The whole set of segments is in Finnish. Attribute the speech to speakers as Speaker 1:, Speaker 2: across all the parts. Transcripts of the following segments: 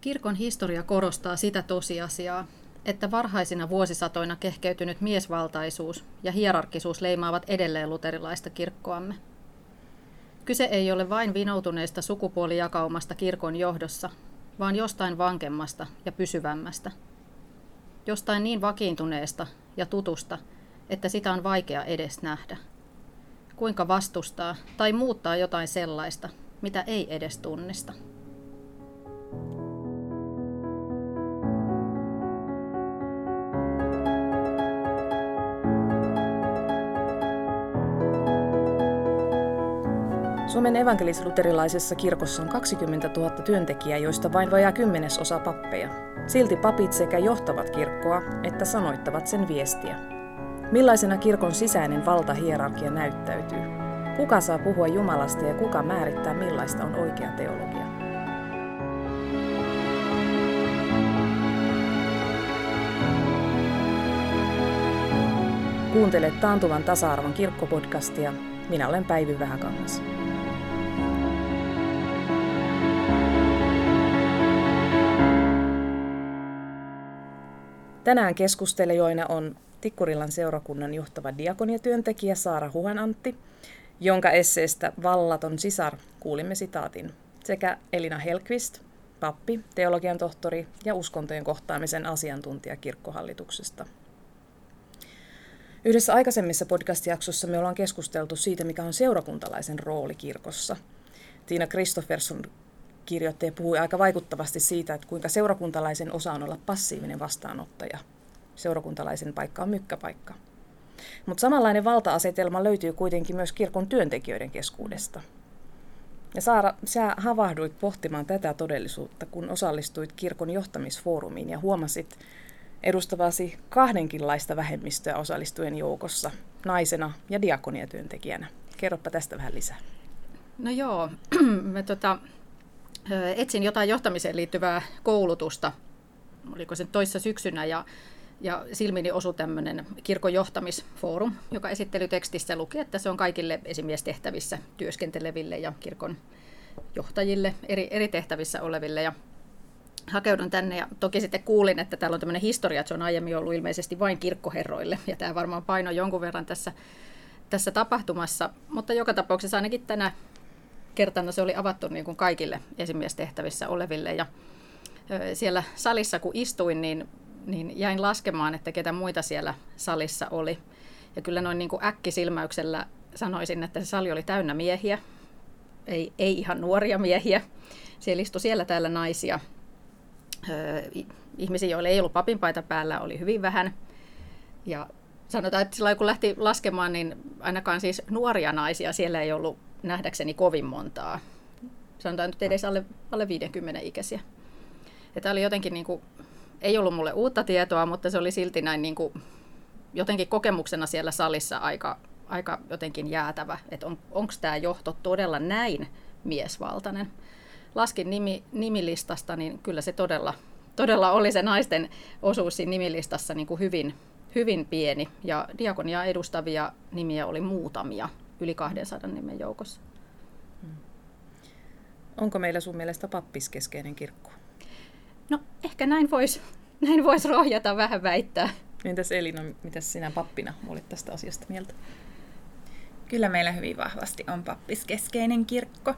Speaker 1: Kirkon historia korostaa sitä tosiasiaa, että varhaisina vuosisatoina kehkeytynyt miesvaltaisuus ja hierarkisuus leimaavat edelleen luterilaista kirkkoamme. Kyse ei ole vain vinoutuneesta sukupuolijakaumasta kirkon johdossa, vaan jostain vankemmasta ja pysyvämmästä. Jostain niin vakiintuneesta ja tutusta, että sitä on vaikea edes nähdä. Kuinka vastustaa tai muuttaa jotain sellaista, mitä ei edes tunnista.
Speaker 2: Suomen evankelis-luterilaisessa kirkossa on 20 000 työntekijää, joista vain vajaa kymmenesosa pappeja. Silti papit sekä johtavat kirkkoa että sanoittavat sen viestiä. Millaisena kirkon sisäinen valtahierarkia näyttäytyy? Kuka saa puhua Jumalasta ja kuka määrittää millaista on oikea teologia? Kuuntelet Taantuvan tasa-arvon kirkkopodcastia. Minä olen Päivi Vähäkangas. Tänään keskustelijoina on Tikkurillan seurakunnan johtava diakoniatyöntekijä Saara Huhan-Antti, jonka esseestä Vallaton sisar kuulimme sitaatin, sekä Elina Helqvist, pappi, teologian tohtori ja uskontojen kohtaamisen asiantuntija kirkkohallituksesta. Yhdessä aikaisemmissa podcast-jaksossa me ollaan keskusteltu siitä, mikä on seurakuntalaisen rooli kirkossa. Tiina Kristoffersson kirjoitti ja puhui aika vaikuttavasti siitä, että kuinka seurakuntalaisen osa on olla passiivinen vastaanottaja. Seurakuntalaisen paikka on mykkäpaikka. Mutta samanlainen valta-asetelma löytyy kuitenkin myös kirkon työntekijöiden keskuudesta. Ja Saara, sä havahduit pohtimaan tätä todellisuutta, kun osallistuit kirkon johtamisfoorumiin ja huomasit edustavasi kahdenkinlaista vähemmistöä osallistujien joukossa, naisena ja diakoniatyöntekijänä. Kerropa tästä vähän lisää.
Speaker 1: No joo, me tota, etsin jotain johtamiseen liittyvää koulutusta, oliko se toissa syksynä, ja, ja silmini osui tämmöinen kirkon johtamisfoorum, joka esittelytekstissä luki, että se on kaikille esimiestehtävissä työskenteleville ja kirkon johtajille, eri, eri tehtävissä oleville. Ja hakeudun tänne ja toki sitten kuulin, että täällä on tämmöinen historia, että se on aiemmin ollut ilmeisesti vain kirkkoherroille, ja tämä varmaan paino jonkun verran tässä, tässä tapahtumassa, mutta joka tapauksessa ainakin tänä kertana se oli avattu niin kuin kaikille esimiestehtävissä oleville. Ja siellä salissa kun istuin, niin, niin jäin laskemaan, että ketä muita siellä salissa oli. Ja kyllä noin niin kuin äkkisilmäyksellä sanoisin, että se sali oli täynnä miehiä, ei, ei ihan nuoria miehiä. Siellä istui siellä täällä naisia. ihmisiä, joilla ei ollut papinpaita päällä, oli hyvin vähän. Ja sanotaan, että silloin kun lähti laskemaan, niin ainakaan siis nuoria naisia siellä ei ollut nähdäkseni kovin montaa. Sanotaan nyt edes alle, alle 50 ikäisiä. Ja tämä oli jotenkin, niin kuin, ei ollut mulle uutta tietoa, mutta se oli silti näin niin kuin, jotenkin kokemuksena siellä salissa aika, aika jotenkin jäätävä, että on, onko tämä johto todella näin miesvaltainen. Laskin nimi, nimilistasta, niin kyllä se todella, todella oli se naisten osuus siinä nimilistassa niin kuin hyvin, hyvin pieni. Ja diakonia edustavia nimiä oli muutamia yli 200 nimen joukossa. Hmm.
Speaker 2: Onko meillä sun mielestä pappiskeskeinen kirkko?
Speaker 1: No ehkä näin voisi näin vois rohjata vähän väittää.
Speaker 2: Entäs Elina, mitä sinä pappina olit tästä asiasta mieltä?
Speaker 3: Kyllä meillä hyvin vahvasti on pappiskeskeinen kirkko.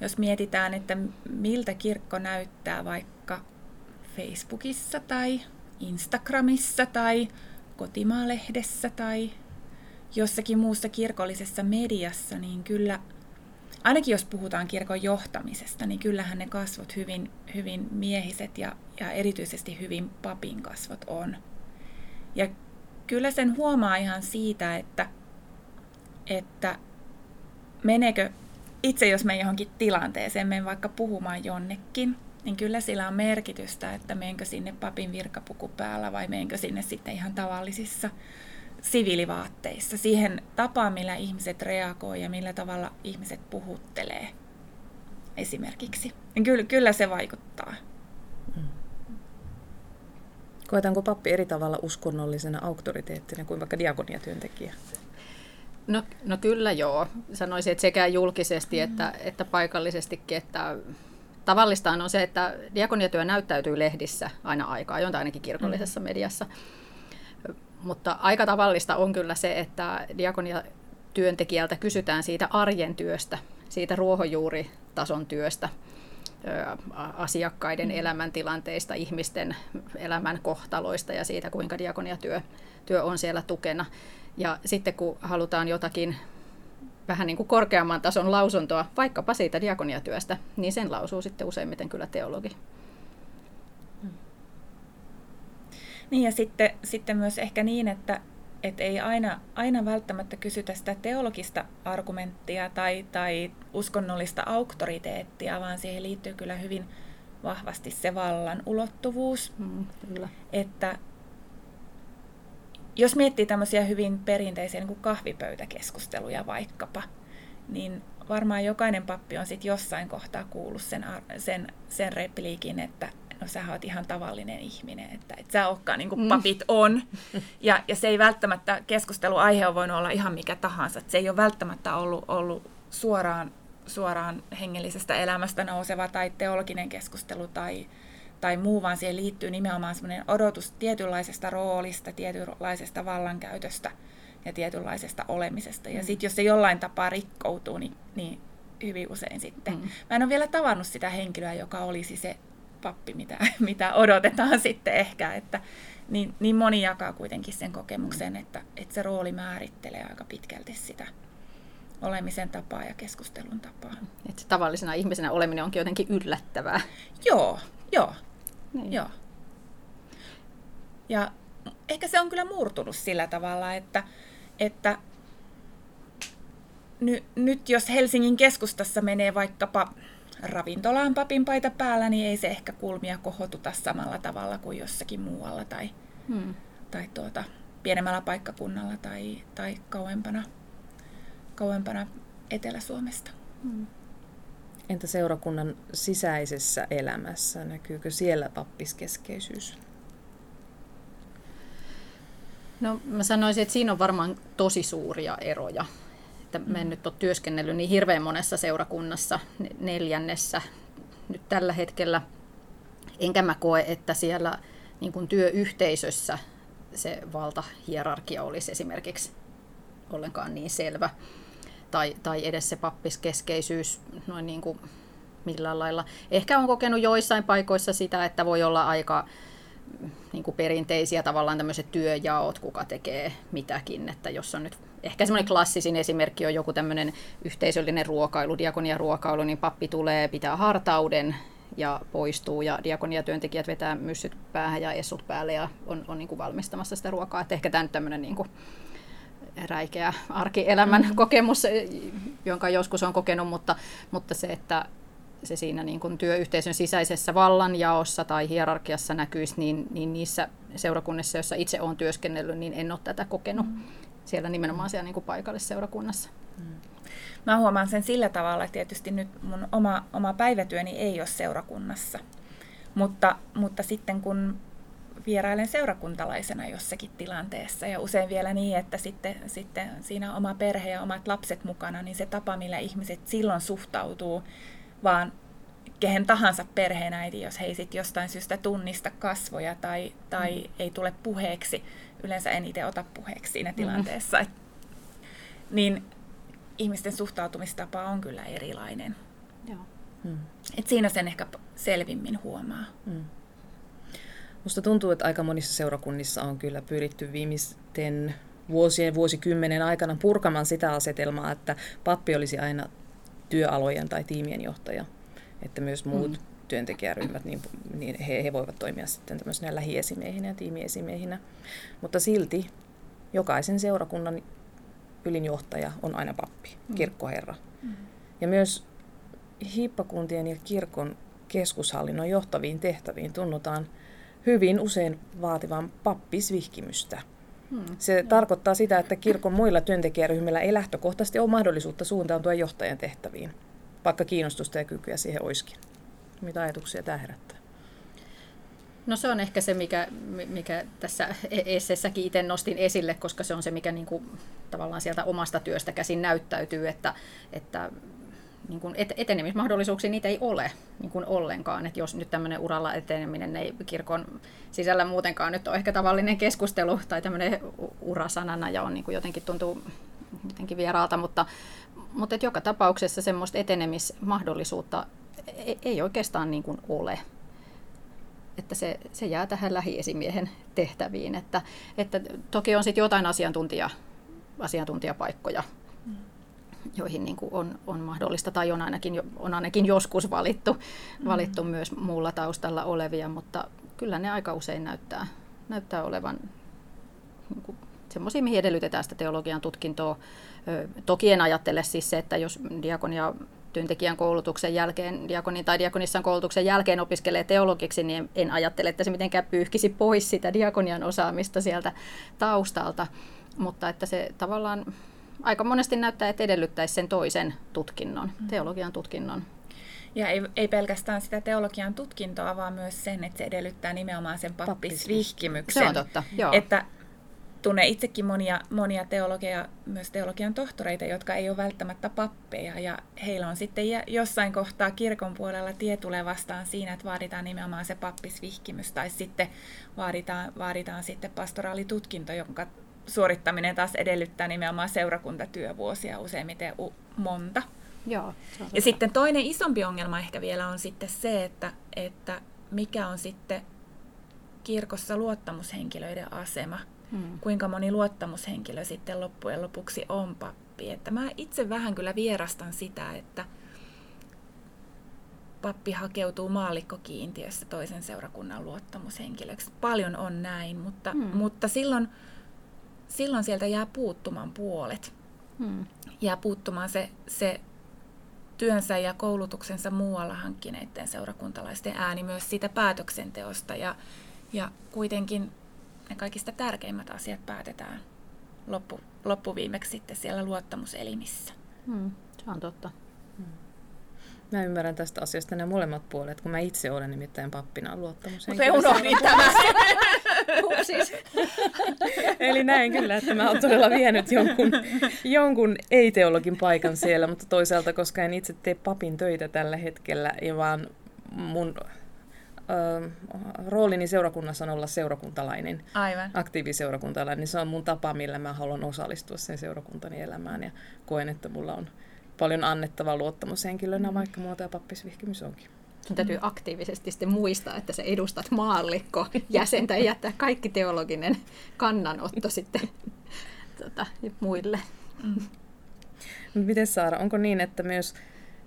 Speaker 3: Jos mietitään, että miltä kirkko näyttää vaikka Facebookissa tai Instagramissa tai kotimaalehdessä tai jossakin muussa kirkollisessa mediassa, niin kyllä, ainakin jos puhutaan kirkon johtamisesta, niin kyllähän ne kasvot hyvin, hyvin miehiset ja, ja erityisesti hyvin papin kasvot on. Ja kyllä sen huomaa ihan siitä, että, että meneekö itse, jos me johonkin tilanteeseen, menen vaikka puhumaan jonnekin, niin kyllä sillä on merkitystä, että menenkö sinne papin virkapuku päällä vai menenkö sinne sitten ihan tavallisissa siviilivaatteissa, siihen tapaan, millä ihmiset reagoi ja millä tavalla ihmiset puhuttelee esimerkiksi. Kyllä, kyllä se vaikuttaa. Mm.
Speaker 2: Koetaanko pappi eri tavalla uskonnollisena auktoriteettina kuin vaikka diakoniatyöntekijä?
Speaker 1: No, no kyllä joo. Sanoisin, että sekä julkisesti että, että paikallisestikin, että tavallista on se, että diakoniatyö näyttäytyy lehdissä aina aikaa, jonta ainakin kirkollisessa mm. mediassa. Mutta aika tavallista on kyllä se, että diakoniatyöntekijältä kysytään siitä arjen työstä, siitä ruohonjuuritason työstä, asiakkaiden mm. elämäntilanteista, ihmisten elämän kohtaloista ja siitä, kuinka diakoniatyö työ on siellä tukena. Ja sitten kun halutaan jotakin vähän niin kuin korkeamman tason lausuntoa, vaikkapa siitä diakoniatyöstä, niin sen lausuu sitten useimmiten kyllä teologi.
Speaker 3: Niin ja sitten, sitten myös ehkä niin, että et ei aina, aina välttämättä kysytä sitä teologista argumenttia tai, tai uskonnollista auktoriteettia, vaan siihen liittyy kyllä hyvin vahvasti se vallan ulottuvuus. Mm, kyllä. Että jos miettii tämmöisiä hyvin perinteisiä niin kuin kahvipöytäkeskusteluja vaikkapa, niin varmaan jokainen pappi on sitten jossain kohtaa kuullut sen, sen, sen repliikin, että no sä oot ihan tavallinen ihminen, että et sä olekaan niin kuin mm. papit on. Ja, ja se ei välttämättä, keskusteluaihe on voinut olla ihan mikä tahansa. Et se ei ole välttämättä ollut, ollut suoraan, suoraan hengellisestä elämästä nouseva tai teologinen keskustelu tai, tai muu, vaan siihen liittyy nimenomaan semmoinen odotus tietynlaisesta roolista, tietynlaisesta vallankäytöstä ja tietynlaisesta olemisesta. Ja mm. sitten jos se jollain tapaa rikkoutuu, niin, niin hyvin usein sitten. Mm. Mä en ole vielä tavannut sitä henkilöä, joka olisi se pappi, mitä, mitä odotetaan sitten ehkä, että niin, niin moni jakaa kuitenkin sen kokemuksen, että, että se rooli määrittelee aika pitkälti sitä olemisen tapaa ja keskustelun tapaa.
Speaker 1: Että tavallisena ihmisenä oleminen onkin jotenkin yllättävää.
Speaker 3: Joo, joo, niin. joo. Ja ehkä se on kyllä murtunut sillä tavalla, että, että ny, nyt jos Helsingin keskustassa menee vaikkapa ravintolaan papin paita päällä, niin ei se ehkä kulmia kohotuta samalla tavalla kuin jossakin muualla tai, hmm. tai tuota, pienemmällä paikkakunnalla tai, tai kauempana, kauempana Etelä-Suomesta. Hmm.
Speaker 2: Entä seurakunnan sisäisessä elämässä, näkyykö siellä pappiskeskeisyys?
Speaker 1: No mä sanoisin, että siinä on varmaan tosi suuria eroja että mä en nyt ole työskennellyt niin hirveän monessa seurakunnassa, neljännessä nyt tällä hetkellä. Enkä mä koe, että siellä niin kuin työyhteisössä se valtahierarkia olisi esimerkiksi ollenkaan niin selvä. Tai, tai edes se pappiskeskeisyys noin niin kuin millään lailla. Ehkä on kokenut joissain paikoissa sitä, että voi olla aika niin kuin perinteisiä tavallaan tämmöiset työjaot, kuka tekee mitäkin, että jos on nyt ehkä semmoinen klassisin esimerkki on joku tämmöinen yhteisöllinen ruokailu, diakonia ruokailu, niin pappi tulee, pitää hartauden ja poistuu ja diakoniatyöntekijät vetää myssyt päähän ja essut päälle ja on, on niin kuin valmistamassa sitä ruokaa. Että ehkä tämä nyt tämmöinen niin kuin räikeä arkielämän mm. kokemus, jonka joskus on kokenut, mutta, mutta se, että se siinä niin kuin työyhteisön sisäisessä vallanjaossa tai hierarkiassa näkyisi, niin, niin niissä seurakunnissa, joissa itse olen työskennellyt, niin en ole tätä kokenut mm. Siellä nimenomaan siellä niin kuin paikallisseurakunnassa. Mm.
Speaker 3: Mä huomaan sen sillä tavalla, että tietysti nyt mun oma, oma päivätyöni ei ole seurakunnassa, mutta, mutta sitten kun vierailen seurakuntalaisena jossakin tilanteessa ja usein vielä niin, että sitten, sitten siinä on oma perhe ja omat lapset mukana, niin se tapa, millä ihmiset silloin suhtautuu vaan kehen tahansa perheenäiti, jos he ei sit jostain syystä tunnista kasvoja tai, tai mm. ei tule puheeksi, yleensä en itse ota puheeksi siinä mm. tilanteessa, mm. et, niin ihmisten suhtautumistapa on kyllä erilainen. Joo. Mm. Et siinä sen ehkä selvimmin huomaa. Mm.
Speaker 2: Musta tuntuu, että aika monissa seurakunnissa on kyllä pyritty viimeisten vuosien, vuosikymmenen aikana purkamaan sitä asetelmaa, että pappi olisi aina työalojen tai tiimien johtaja, että myös muut mm. Työntekijäryhmät, niin, niin he, he voivat toimia sitten tämmöisenä lähiesimiehinä ja tiimiesimiehinä. Mutta silti jokaisen seurakunnan ylinjohtaja on aina pappi, mm. kirkkoherra. Mm. Ja myös hiippakuntien ja kirkon keskushallinnon johtaviin tehtäviin tunnutaan hyvin usein vaativan pappisvihkimystä – Hmm. Se ja. tarkoittaa sitä, että kirkon muilla työntekijäryhmillä ei lähtökohtaisesti ole mahdollisuutta suuntautua johtajan tehtäviin, vaikka kiinnostusta ja kykyä siihen olisikin. Mitä ajatuksia tämä herättää?
Speaker 1: No se on ehkä se, mikä, mikä tässä e- esseessäkin itse nostin esille, koska se on se, mikä niin kuin, tavallaan sieltä omasta työstä käsin näyttäytyy, että, että niin kuin etenemismahdollisuuksia niitä ei ole niin kuin ollenkaan. Että jos nyt tämmöinen uralla eteneminen ei kirkon sisällä muutenkaan nyt ole ehkä tavallinen keskustelu tai tämmöinen urasanana ja on niin kuin jotenkin tuntuu jotenkin vieraalta, mutta, mutta että joka tapauksessa semmoista etenemismahdollisuutta ei, ei oikeastaan niin kuin ole. Että se, se jää tähän lähiesimiehen tehtäviin. Että, että toki on sitten jotain asiantuntija, asiantuntijapaikkoja joihin niin kuin on, on mahdollista tai on ainakin, on ainakin joskus valittu, mm. valittu myös muulla taustalla olevia, mutta kyllä ne aika usein näyttää, näyttää olevan niin semmoisia, mihin edellytetään sitä teologian tutkintoa. Toki en ajattele siis se, että jos diakonia työntekijän koulutuksen jälkeen, diakonin tai diakonissan koulutuksen jälkeen opiskelee teologiksi, niin en ajattele, että se mitenkään pyyhkisi pois sitä diakonian osaamista sieltä taustalta, mutta että se tavallaan aika monesti näyttää, että edellyttäisi sen toisen tutkinnon, mm. teologian tutkinnon.
Speaker 3: Ja ei, ei pelkästään sitä teologian tutkintoa, vaan myös sen, että se edellyttää nimenomaan sen pappisvihkimyksen.
Speaker 1: Se on totta, joo.
Speaker 3: Että tunne itsekin monia, monia teologia, myös teologian tohtoreita, jotka ei ole välttämättä pappeja. Ja heillä on sitten jossain kohtaa kirkon puolella tie tulee vastaan siinä, että vaaditaan nimenomaan se pappisvihkimys. Tai sitten vaaditaan, vaaditaan sitten pastoraalitutkinto, jonka suorittaminen taas edellyttää nimenomaan seurakuntatyövuosia useimmiten monta.
Speaker 1: Joo,
Speaker 3: ja sitten toinen isompi ongelma ehkä vielä on sitten se, että, että mikä on sitten kirkossa luottamushenkilöiden asema. Hmm. Kuinka moni luottamushenkilö sitten loppujen lopuksi on pappi. Että mä itse vähän kyllä vierastan sitä, että pappi hakeutuu maallikkokiintiössä toisen seurakunnan luottamushenkilöksi. Paljon on näin, mutta, hmm. mutta silloin silloin sieltä jää puuttumaan puolet. Hmm. Jää puuttumaan se, se työnsä ja koulutuksensa muualla hankkineiden seurakuntalaisten ääni myös siitä päätöksenteosta. Ja, ja kuitenkin ne kaikista tärkeimmät asiat päätetään loppu, loppuviimeksi sitten siellä luottamuselimissä.
Speaker 1: Hmm, se on totta. Hmm.
Speaker 2: Mä ymmärrän tästä asiasta nämä molemmat puolet, kun mä itse olen nimittäin pappina luottamus.
Speaker 3: Mutta unohdin tämä.
Speaker 2: Eli näin kyllä, että mä oon todella vienyt jonkun, jonkun ei-teologin paikan siellä, mutta toisaalta, koska en itse tee papin töitä tällä hetkellä, ja vaan mun roolini seurakunnassa on olla seurakuntalainen,
Speaker 3: Aivan.
Speaker 2: aktiiviseurakuntalainen, niin se on mun tapa, millä mä haluan osallistua sen seurakuntani elämään, ja koen, että mulla on paljon annettavaa luottamushenkilönä, mm. vaikka muuta ja pappisvihkimys onkin.
Speaker 1: Sun täytyy aktiivisesti sitten muistaa, että sä edustat maallikko jäsentä ja jättää kaikki teologinen kannanotto sitten tota, muille. Mm.
Speaker 2: Miten Saara, onko niin, että myös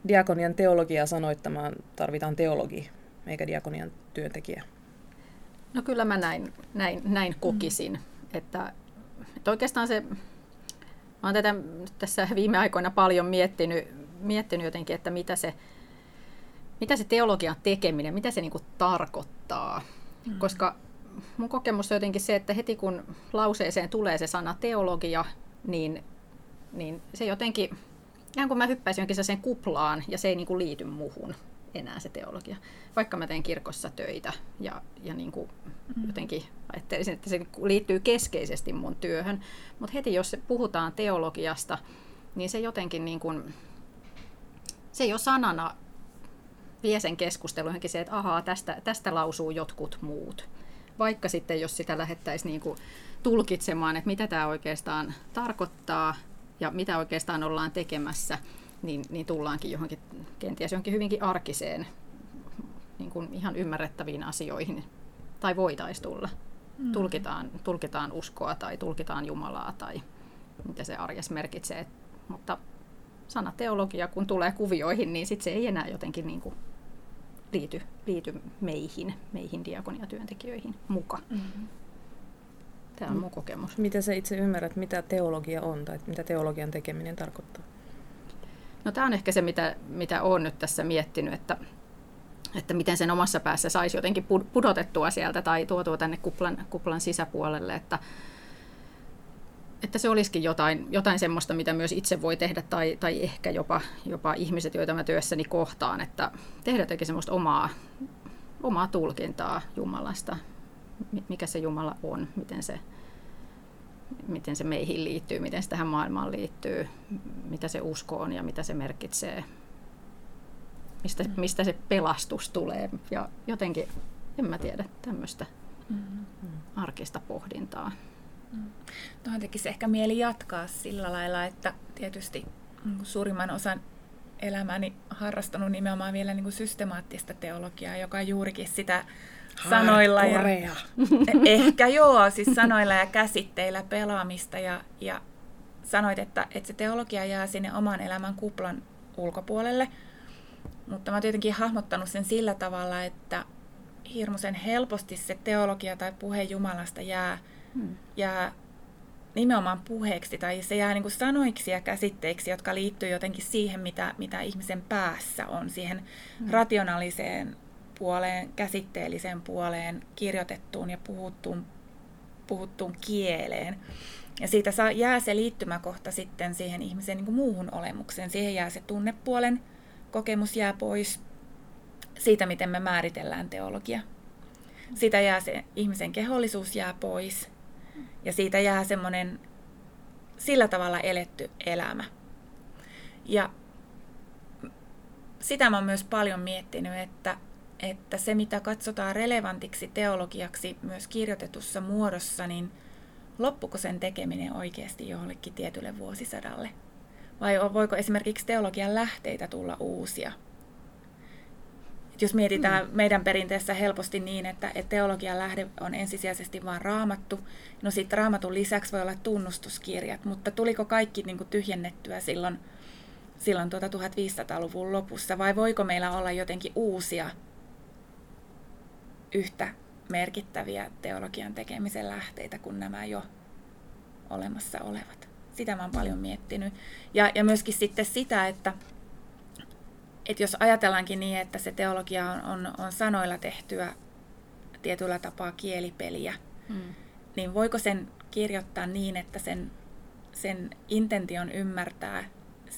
Speaker 2: diakonian teologia sanoittamaan tarvitaan teologi, eikä diakonian työntekijä?
Speaker 1: No kyllä mä näin, näin, näin kokisin, mm. että, että oikeastaan se Mä oon tätä tässä viime aikoina paljon miettinyt, miettinyt jotenkin, että mitä se, mitä se teologian tekeminen, mitä se niinku tarkoittaa. Mm. Koska mun kokemus on jotenkin se, että heti kun lauseeseen tulee se sana teologia, niin, niin se jotenkin, ihan kun mä hyppäisin jonkin sen kuplaan ja se ei niinku liity muuhun enää se teologia. Vaikka mä teen kirkossa töitä ja, ja niin kuin mm. jotenkin ajattelisin, että se liittyy keskeisesti mun työhön. Mutta heti jos puhutaan teologiasta, niin se jotenkin niin kuin, se jo sanana vie sen keskustelun johonkin se, että ahaa, tästä, tästä lausuu jotkut muut. Vaikka sitten, jos sitä lähettäisiin niin kuin tulkitsemaan, että mitä tämä oikeastaan tarkoittaa ja mitä oikeastaan ollaan tekemässä, niin, niin tullaankin johonkin, kenties johonkin hyvinkin arkiseen, niin kuin ihan ymmärrettäviin asioihin, tai voitaisiin tulla. Mm. Tulkitaan, tulkitaan uskoa tai tulkitaan Jumalaa tai mitä se arjes merkitsee. Mutta sana teologia, kun tulee kuvioihin, niin sit se ei enää jotenkin niin kuin liity, liity meihin, meihin diakoniatyöntekijöihin muka. Mm-hmm. Tämä on mun kokemus.
Speaker 2: Miten sä itse ymmärrät, mitä teologia on tai mitä teologian tekeminen tarkoittaa?
Speaker 1: No tämä on ehkä se, mitä, mitä olen nyt tässä miettinyt, että, että miten sen omassa päässä saisi jotenkin pudotettua sieltä tai tuotua tänne kuplan, kuplan sisäpuolelle, että, että se olisikin jotain, jotain semmoista, mitä myös itse voi tehdä tai, tai ehkä jopa, jopa ihmiset, joita mä työssäni kohtaan, että tehdä jotenkin semmoista omaa, omaa tulkintaa Jumalasta, mikä se Jumala on, miten se, miten se meihin liittyy, miten se tähän maailmaan liittyy, mitä se usko on ja mitä se merkitsee mistä, mm. mistä se pelastus tulee. Ja jotenkin, en mä tiedä, tämmöistä mm. arkista pohdintaa.
Speaker 3: Mm. Tuohon tekisi ehkä mieli jatkaa sillä lailla, että tietysti suurimman osan elämäni harrastanut nimenomaan vielä niin kuin systemaattista teologiaa, joka on juurikin sitä sanoilla ja, ehkä joo, siis sanoilla ja käsitteillä pelaamista ja, ja sanoit, että, että se teologia jää sinne oman elämän kuplan ulkopuolelle, mutta mä oon tietenkin hahmottanut sen sillä tavalla, että hirmuisen helposti se teologia tai puhe Jumalasta jää, hmm. jää nimenomaan puheeksi tai se jää niin kuin sanoiksi ja käsitteiksi, jotka liittyy jotenkin siihen, mitä, mitä ihmisen päässä on, siihen hmm. rationaaliseen puoleen, käsitteelliseen puoleen, kirjoitettuun ja puhuttuun, puhuttuun kieleen. Ja siitä saa, jää se liittymäkohta sitten siihen ihmisen niin kuin muuhun olemukseen. Siihen jää se tunnepuolen kokemus jää pois siitä, miten me määritellään teologia. Siitä jää se ihmisen kehollisuus jää pois ja siitä jää semmoinen sillä tavalla eletty elämä. Ja sitä mä oon myös paljon miettinyt, että, että se mitä katsotaan relevantiksi teologiaksi myös kirjoitetussa muodossa, niin loppuko sen tekeminen oikeasti jollekin tietylle vuosisadalle? Vai voiko esimerkiksi teologian lähteitä tulla uusia? Et jos mietitään hmm. meidän perinteessä helposti niin, että, että teologian lähde on ensisijaisesti vain raamattu, no sitten raamatun lisäksi voi olla tunnustuskirjat, mutta tuliko kaikki niin kuin tyhjennettyä silloin, silloin tuota 1500-luvun lopussa, vai voiko meillä olla jotenkin uusia yhtä merkittäviä teologian tekemisen lähteitä kuin nämä jo olemassa olevat? Sitä mä oon paljon miettinyt. Ja, ja myöskin sitten sitä, että, että jos ajatellaankin niin, että se teologia on, on, on sanoilla tehtyä tietyllä tapaa kielipeliä, hmm. niin voiko sen kirjoittaa niin, että sen, sen intention ymmärtää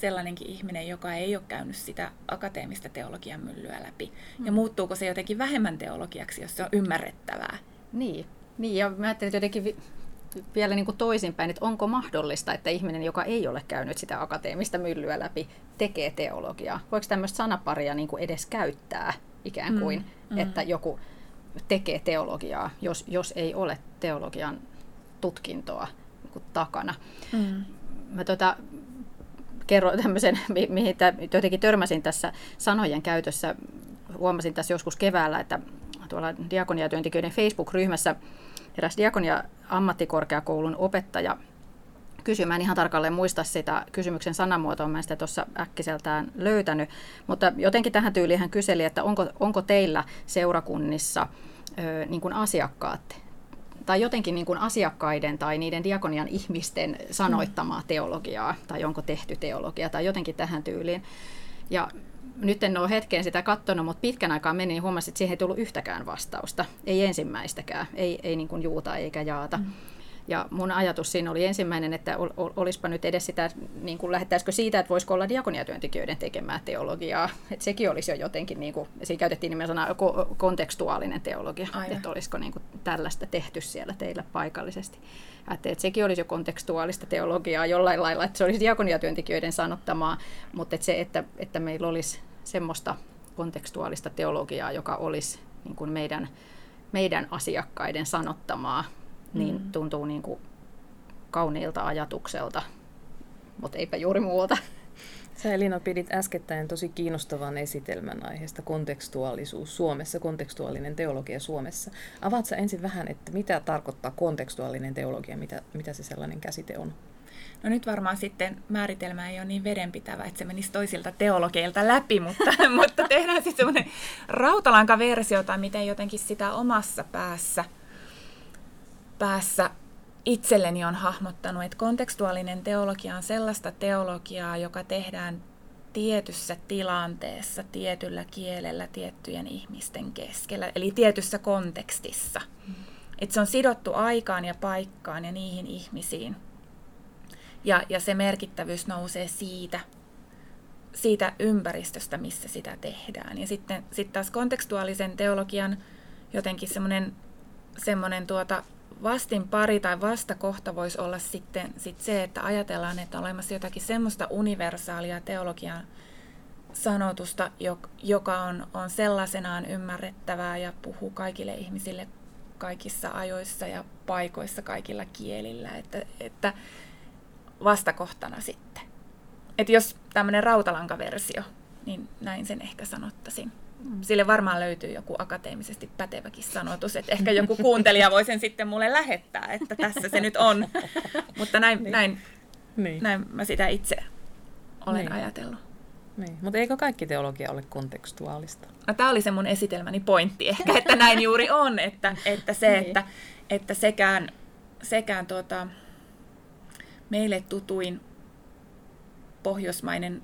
Speaker 3: sellainenkin ihminen, joka ei ole käynyt sitä akateemista teologian myllyä läpi? Hmm. Ja muuttuuko se jotenkin vähemmän teologiaksi, jos se on ymmärrettävää?
Speaker 1: Niin, niin ja mä ajattelin, että jotenkin vielä niin kuin toisinpäin, että onko mahdollista, että ihminen, joka ei ole käynyt sitä akateemista myllyä läpi, tekee teologiaa? Voiko tämmöistä sanaparia niin kuin edes käyttää ikään mm, kuin, mm, mm. että joku tekee teologiaa, jos, jos ei ole teologian tutkintoa niin kuin takana? Mm. Mä tota, kerron tämmöisen, mi- mihin jotenkin törmäsin tässä sanojen käytössä. Huomasin tässä joskus keväällä, että tuolla diakoniatyöntekijöiden Facebook-ryhmässä eräs diakonia ammattikorkeakoulun opettaja kysyi, mä en ihan tarkalleen muista sitä kysymyksen sanamuotoa, mä en sitä tuossa äkkiseltään löytänyt, mutta jotenkin tähän tyyliin hän kyseli, että onko, onko teillä seurakunnissa ö, niin kuin asiakkaat tai jotenkin niin kuin asiakkaiden tai niiden diakonian ihmisten sanoittamaa teologiaa, tai onko tehty teologia, tai jotenkin tähän tyyliin. Ja nyt en ole hetkeen sitä katsonut, mutta pitkän aikaa meni, niin huomasin, että siihen ei tullut yhtäkään vastausta. Ei ensimmäistäkään, ei, ei niin kuin juuta eikä jaata. Mm. Ja mun ajatus siinä oli ensimmäinen, että ol, ol, olispa nyt edes sitä, niin kuin lähettäisikö siitä, että voisiko olla diakoniatyöntekijöiden tekemää teologiaa. Että sekin olisi jo jotenkin, niin kuin, siinä käytettiin nimen sana ko- kontekstuaalinen teologia, Aivan. että olisiko niin kuin tällaista tehty siellä teillä paikallisesti. Ajattelin, että sekin olisi jo kontekstuaalista teologiaa jollain lailla, että se olisi diakoniatyöntekijöiden sanottamaa, mutta että se, että, että meillä olisi semmoista kontekstuaalista teologiaa, joka olisi niin kuin meidän, meidän asiakkaiden sanottamaa, niin mm. tuntuu niin kuin kauniilta ajatukselta, mutta eipä juuri muuta.
Speaker 2: Sä Elina pidit äskettäin tosi kiinnostavan esitelmän aiheesta kontekstuaalisuus Suomessa, kontekstuaalinen teologia Suomessa. Avaat sä ensin vähän, että mitä tarkoittaa kontekstuaalinen teologia, mitä, mitä se sellainen käsite on?
Speaker 3: No nyt varmaan sitten määritelmä ei ole niin vedenpitävä, että se menisi toisilta teologeilta läpi, mutta, mutta tehdään sitten semmoinen rautalankaversio tai miten jotenkin sitä omassa päässä, päässä itselleni on hahmottanut, että kontekstuaalinen teologia on sellaista teologiaa, joka tehdään tietyssä tilanteessa, tietyllä kielellä, tiettyjen ihmisten keskellä, eli tietyssä kontekstissa. Mm. Että se on sidottu aikaan ja paikkaan ja niihin ihmisiin. Ja, ja se merkittävyys nousee siitä, siitä ympäristöstä, missä sitä tehdään. Ja sitten sit taas kontekstuaalisen teologian jotenkin semmoinen semmoinen tuota vastin pari tai vastakohta voisi olla sitten sit se, että ajatellaan, että on olemassa jotakin semmoista universaalia teologian sanotusta, joka on, on sellaisenaan ymmärrettävää ja puhuu kaikille ihmisille kaikissa ajoissa ja paikoissa kaikilla kielillä, että, että vastakohtana sitten. Että jos tämmöinen rautalankaversio, niin näin sen ehkä sanottaisin. Sille varmaan löytyy joku akateemisesti päteväkin sanotus, että ehkä joku kuuntelija voi sen sitten mulle lähettää, että tässä se nyt on. Mutta näin, niin. näin, niin. näin mä sitä itse olen niin. ajatellut.
Speaker 2: Niin. Mutta eikö kaikki teologia ole kontekstuaalista?
Speaker 3: No, tämä oli se mun esitelmäni pointti ehkä, että näin juuri on, että, että se, niin. että, että sekään, sekään tuota, meille tutuin pohjoismainen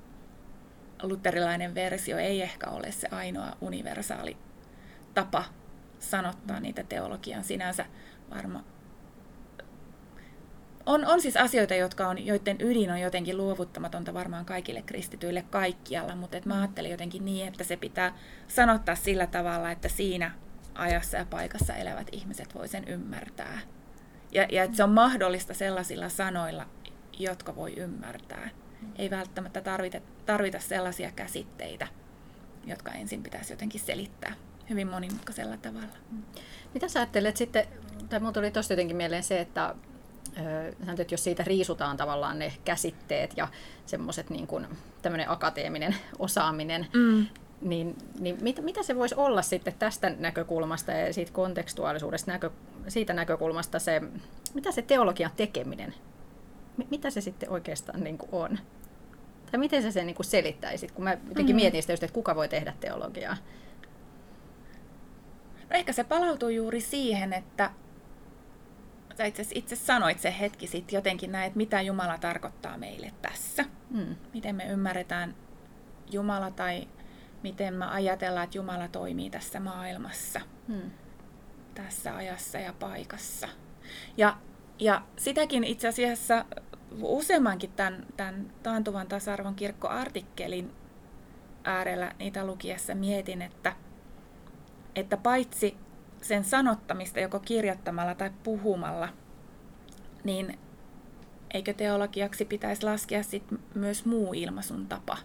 Speaker 3: luterilainen versio ei ehkä ole se ainoa universaali tapa sanottaa niitä teologian sinänsä varma. On, on siis asioita, jotka on, joiden ydin on jotenkin luovuttamatonta varmaan kaikille kristityille kaikkialla, mutta et mä ajattelen jotenkin niin, että se pitää sanottaa sillä tavalla, että siinä ajassa ja paikassa elävät ihmiset voi sen ymmärtää. Ja, ja että se on mahdollista sellaisilla sanoilla, jotka voi ymmärtää. Ei välttämättä tarvita, tarvita sellaisia käsitteitä, jotka ensin pitäisi jotenkin selittää hyvin monimutkaisella tavalla.
Speaker 1: Mitä sä ajattelet sitten, tai mulla tuli tuosta jotenkin mieleen se, että että jos siitä riisutaan tavallaan ne käsitteet ja semmoiset niin kuin tämmöinen akateeminen osaaminen, mm. niin, niin mitä, mitä se voisi olla sitten tästä näkökulmasta ja siitä kontekstuaalisuudesta, näkö, siitä näkökulmasta se, mitä se teologian tekeminen mitä se sitten oikeastaan niin kuin on? Tai miten sä sen niin kuin selittäisit, kun mä jotenkin mm-hmm. mietin sitä just, että kuka voi tehdä teologiaa?
Speaker 3: No ehkä se palautuu juuri siihen, että sä itse, itse sanoit se hetki sitten jotenkin näin, että mitä Jumala tarkoittaa meille tässä. Mm. Miten me ymmärretään Jumala tai miten me ajatellaan, että Jumala toimii tässä maailmassa, mm. tässä ajassa ja paikassa. Ja ja sitäkin itse asiassa useammankin tämän, tämän taantuvan tasa-arvon kirkkoartikkelin äärellä niitä lukiessa mietin, että, että paitsi sen sanottamista joko kirjoittamalla tai puhumalla, niin eikö teologiaksi pitäisi laskea sit myös muu ilmaisun tapa?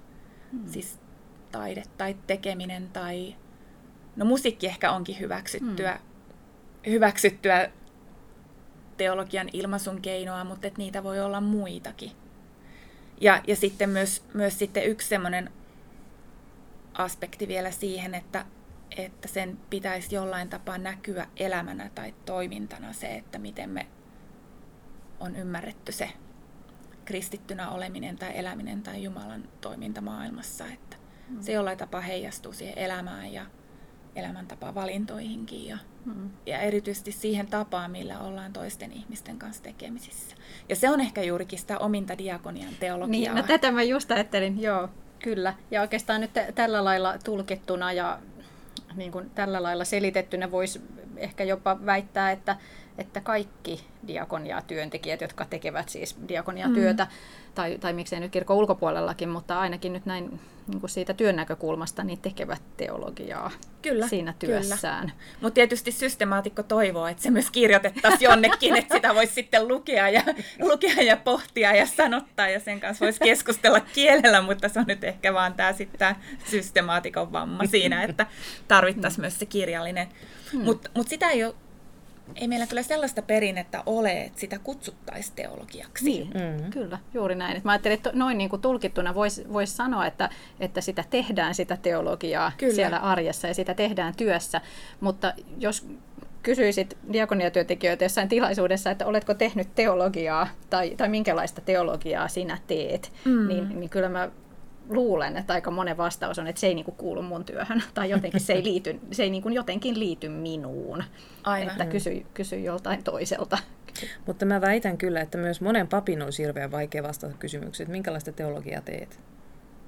Speaker 3: Hmm. Siis taide tai tekeminen tai... No musiikki ehkä onkin hyväksyttyä, hmm. hyväksyttyä teologian ilmaisun keinoa, mutta että niitä voi olla muitakin. Ja, ja sitten myös, myös sitten yksi semmoinen aspekti vielä siihen, että, että sen pitäisi jollain tapaa näkyä elämänä tai toimintana se, että miten me on ymmärretty se kristittynä oleminen tai eläminen tai Jumalan toiminta maailmassa, että mm. se jollain tapaa heijastuu siihen elämään ja elämäntapavalintoihinkin ja, ja erityisesti siihen tapaan, millä ollaan toisten ihmisten kanssa tekemisissä. Ja se on ehkä juurikin sitä ominta diakonian teologiaa.
Speaker 1: Niin, no tätä mä just ajattelin, joo, kyllä. Ja oikeastaan nyt tällä lailla tulkittuna ja niin kuin tällä lailla selitettynä voisi ehkä jopa väittää, että, että kaikki diakonia-työntekijät, jotka tekevät siis diakonia-työtä, mm. tai, tai miksei nyt kirkon ulkopuolellakin, mutta ainakin nyt näin niin kuin siitä työn näkökulmasta, niin tekevät teologiaa kyllä, siinä työssään.
Speaker 3: Mutta tietysti systemaatikko toivoo, että se myös kirjoitettaisiin jonnekin, että sitä voisi sitten lukea ja, lukea ja pohtia ja sanottaa, ja sen kanssa voisi keskustella kielellä, mutta se on nyt ehkä vaan tämä sitten systemaatikon vamma siinä, että tarvittaisiin myös se kirjallinen. Hmm. Mutta mut sitä ei ole ei meillä kyllä sellaista perinnettä ole, että sitä kutsuttaisiin teologiaksi.
Speaker 1: Niin, mm-hmm. kyllä, juuri näin. Et mä ajattelin, että noin niin kuin tulkittuna voisi vois sanoa, että, että sitä tehdään sitä teologiaa kyllä. siellä arjessa ja sitä tehdään työssä, mutta jos kysyisit diakoniatyöntekijöitä jossain tilaisuudessa, että oletko tehnyt teologiaa tai, tai minkälaista teologiaa sinä teet, mm. niin, niin kyllä mä luulen, että aika monen vastaus on, että se ei niinku kuulu mun työhön tai jotenkin se ei, liity, se ei niinku jotenkin liity minuun. Aivan. Että kysy, kysy joltain toiselta.
Speaker 2: Mutta mä väitän kyllä, että myös monen papin on hirveän vaikea vastata kysymykseen, että minkälaista teologiaa teet.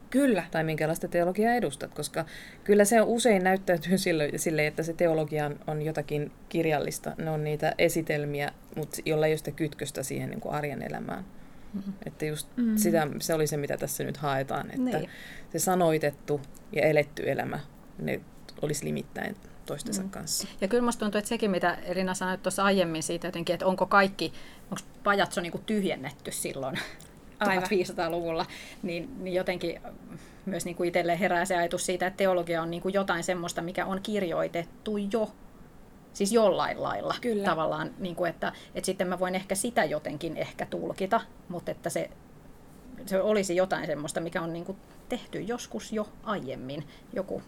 Speaker 3: Kyllä.
Speaker 2: Tai minkälaista teologiaa edustat, koska kyllä se usein näyttäytyy sille, sille että se teologia on jotakin kirjallista. Ne on niitä esitelmiä, mutta jolla ei ole sitä kytköstä siihen niin kuin arjen elämään. Mm-hmm. Että just mm-hmm. sitä, se oli se, mitä tässä nyt haetaan, että niin. se sanoitettu ja eletty elämä, ne olisi limittäin toistensa mm. kanssa.
Speaker 1: Ja kyllä musta tuntuu, että sekin, mitä Elina sanoi tuossa aiemmin siitä jotenkin, että onko kaikki, onko pajatso niin kuin tyhjennetty silloin 1500-luvulla, niin, niin jotenkin myös niin kuin itselleen herää se ajatus siitä, että teologia on niin kuin jotain semmoista, mikä on kirjoitettu jo Siis jollain lailla
Speaker 3: Kyllä.
Speaker 1: tavallaan, niin kuin että, että sitten mä voin ehkä sitä jotenkin ehkä tulkita, mutta että se, se olisi jotain semmoista, mikä on niin kuin tehty joskus jo aiemmin. Joku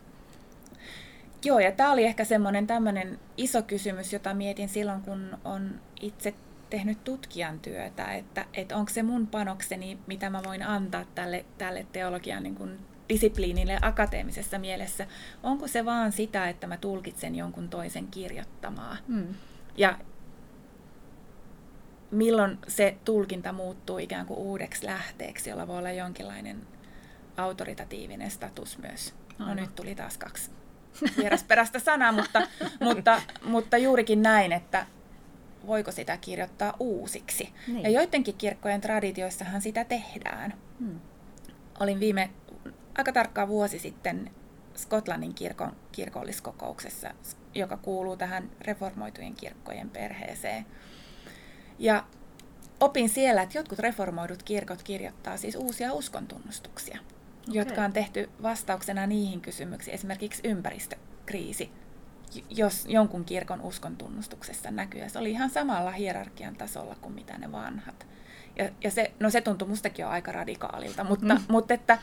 Speaker 3: Joo, ja tämä oli ehkä semmoinen tämmöinen iso kysymys, jota mietin silloin, kun on itse tehnyt tutkijan työtä, että, että onko se mun panokseni, mitä mä voin antaa tälle, tälle teologian niin kuin disipliinille akateemisessa mielessä, onko se vaan sitä, että mä tulkitsen jonkun toisen kirjoittamaa. Mm. Ja milloin se tulkinta muuttuu ikään kuin uudeksi lähteeksi, jolla voi olla jonkinlainen autoritatiivinen status myös. No nyt tuli taas kaksi vierasperäistä sanaa, mutta, mutta, mutta juurikin näin, että voiko sitä kirjoittaa uusiksi. Niin. Ja joidenkin kirkkojen traditioissahan sitä tehdään. Hmm. Olin viime aika tarkkaan vuosi sitten Skotlannin kirkon kirkolliskokouksessa, joka kuuluu tähän reformoitujen kirkkojen perheeseen. Ja opin siellä, että jotkut reformoidut kirkot kirjoittaa siis uusia uskontunnustuksia, okay. jotka on tehty vastauksena niihin kysymyksiin, esimerkiksi ympäristökriisi, jos jonkun kirkon uskontunnustuksessa näkyy. Ja se oli ihan samalla hierarkian tasolla kuin mitä ne vanhat. Ja, ja se, no se tuntui mustakin jo aika radikaalilta, mutta, mm. mutta että,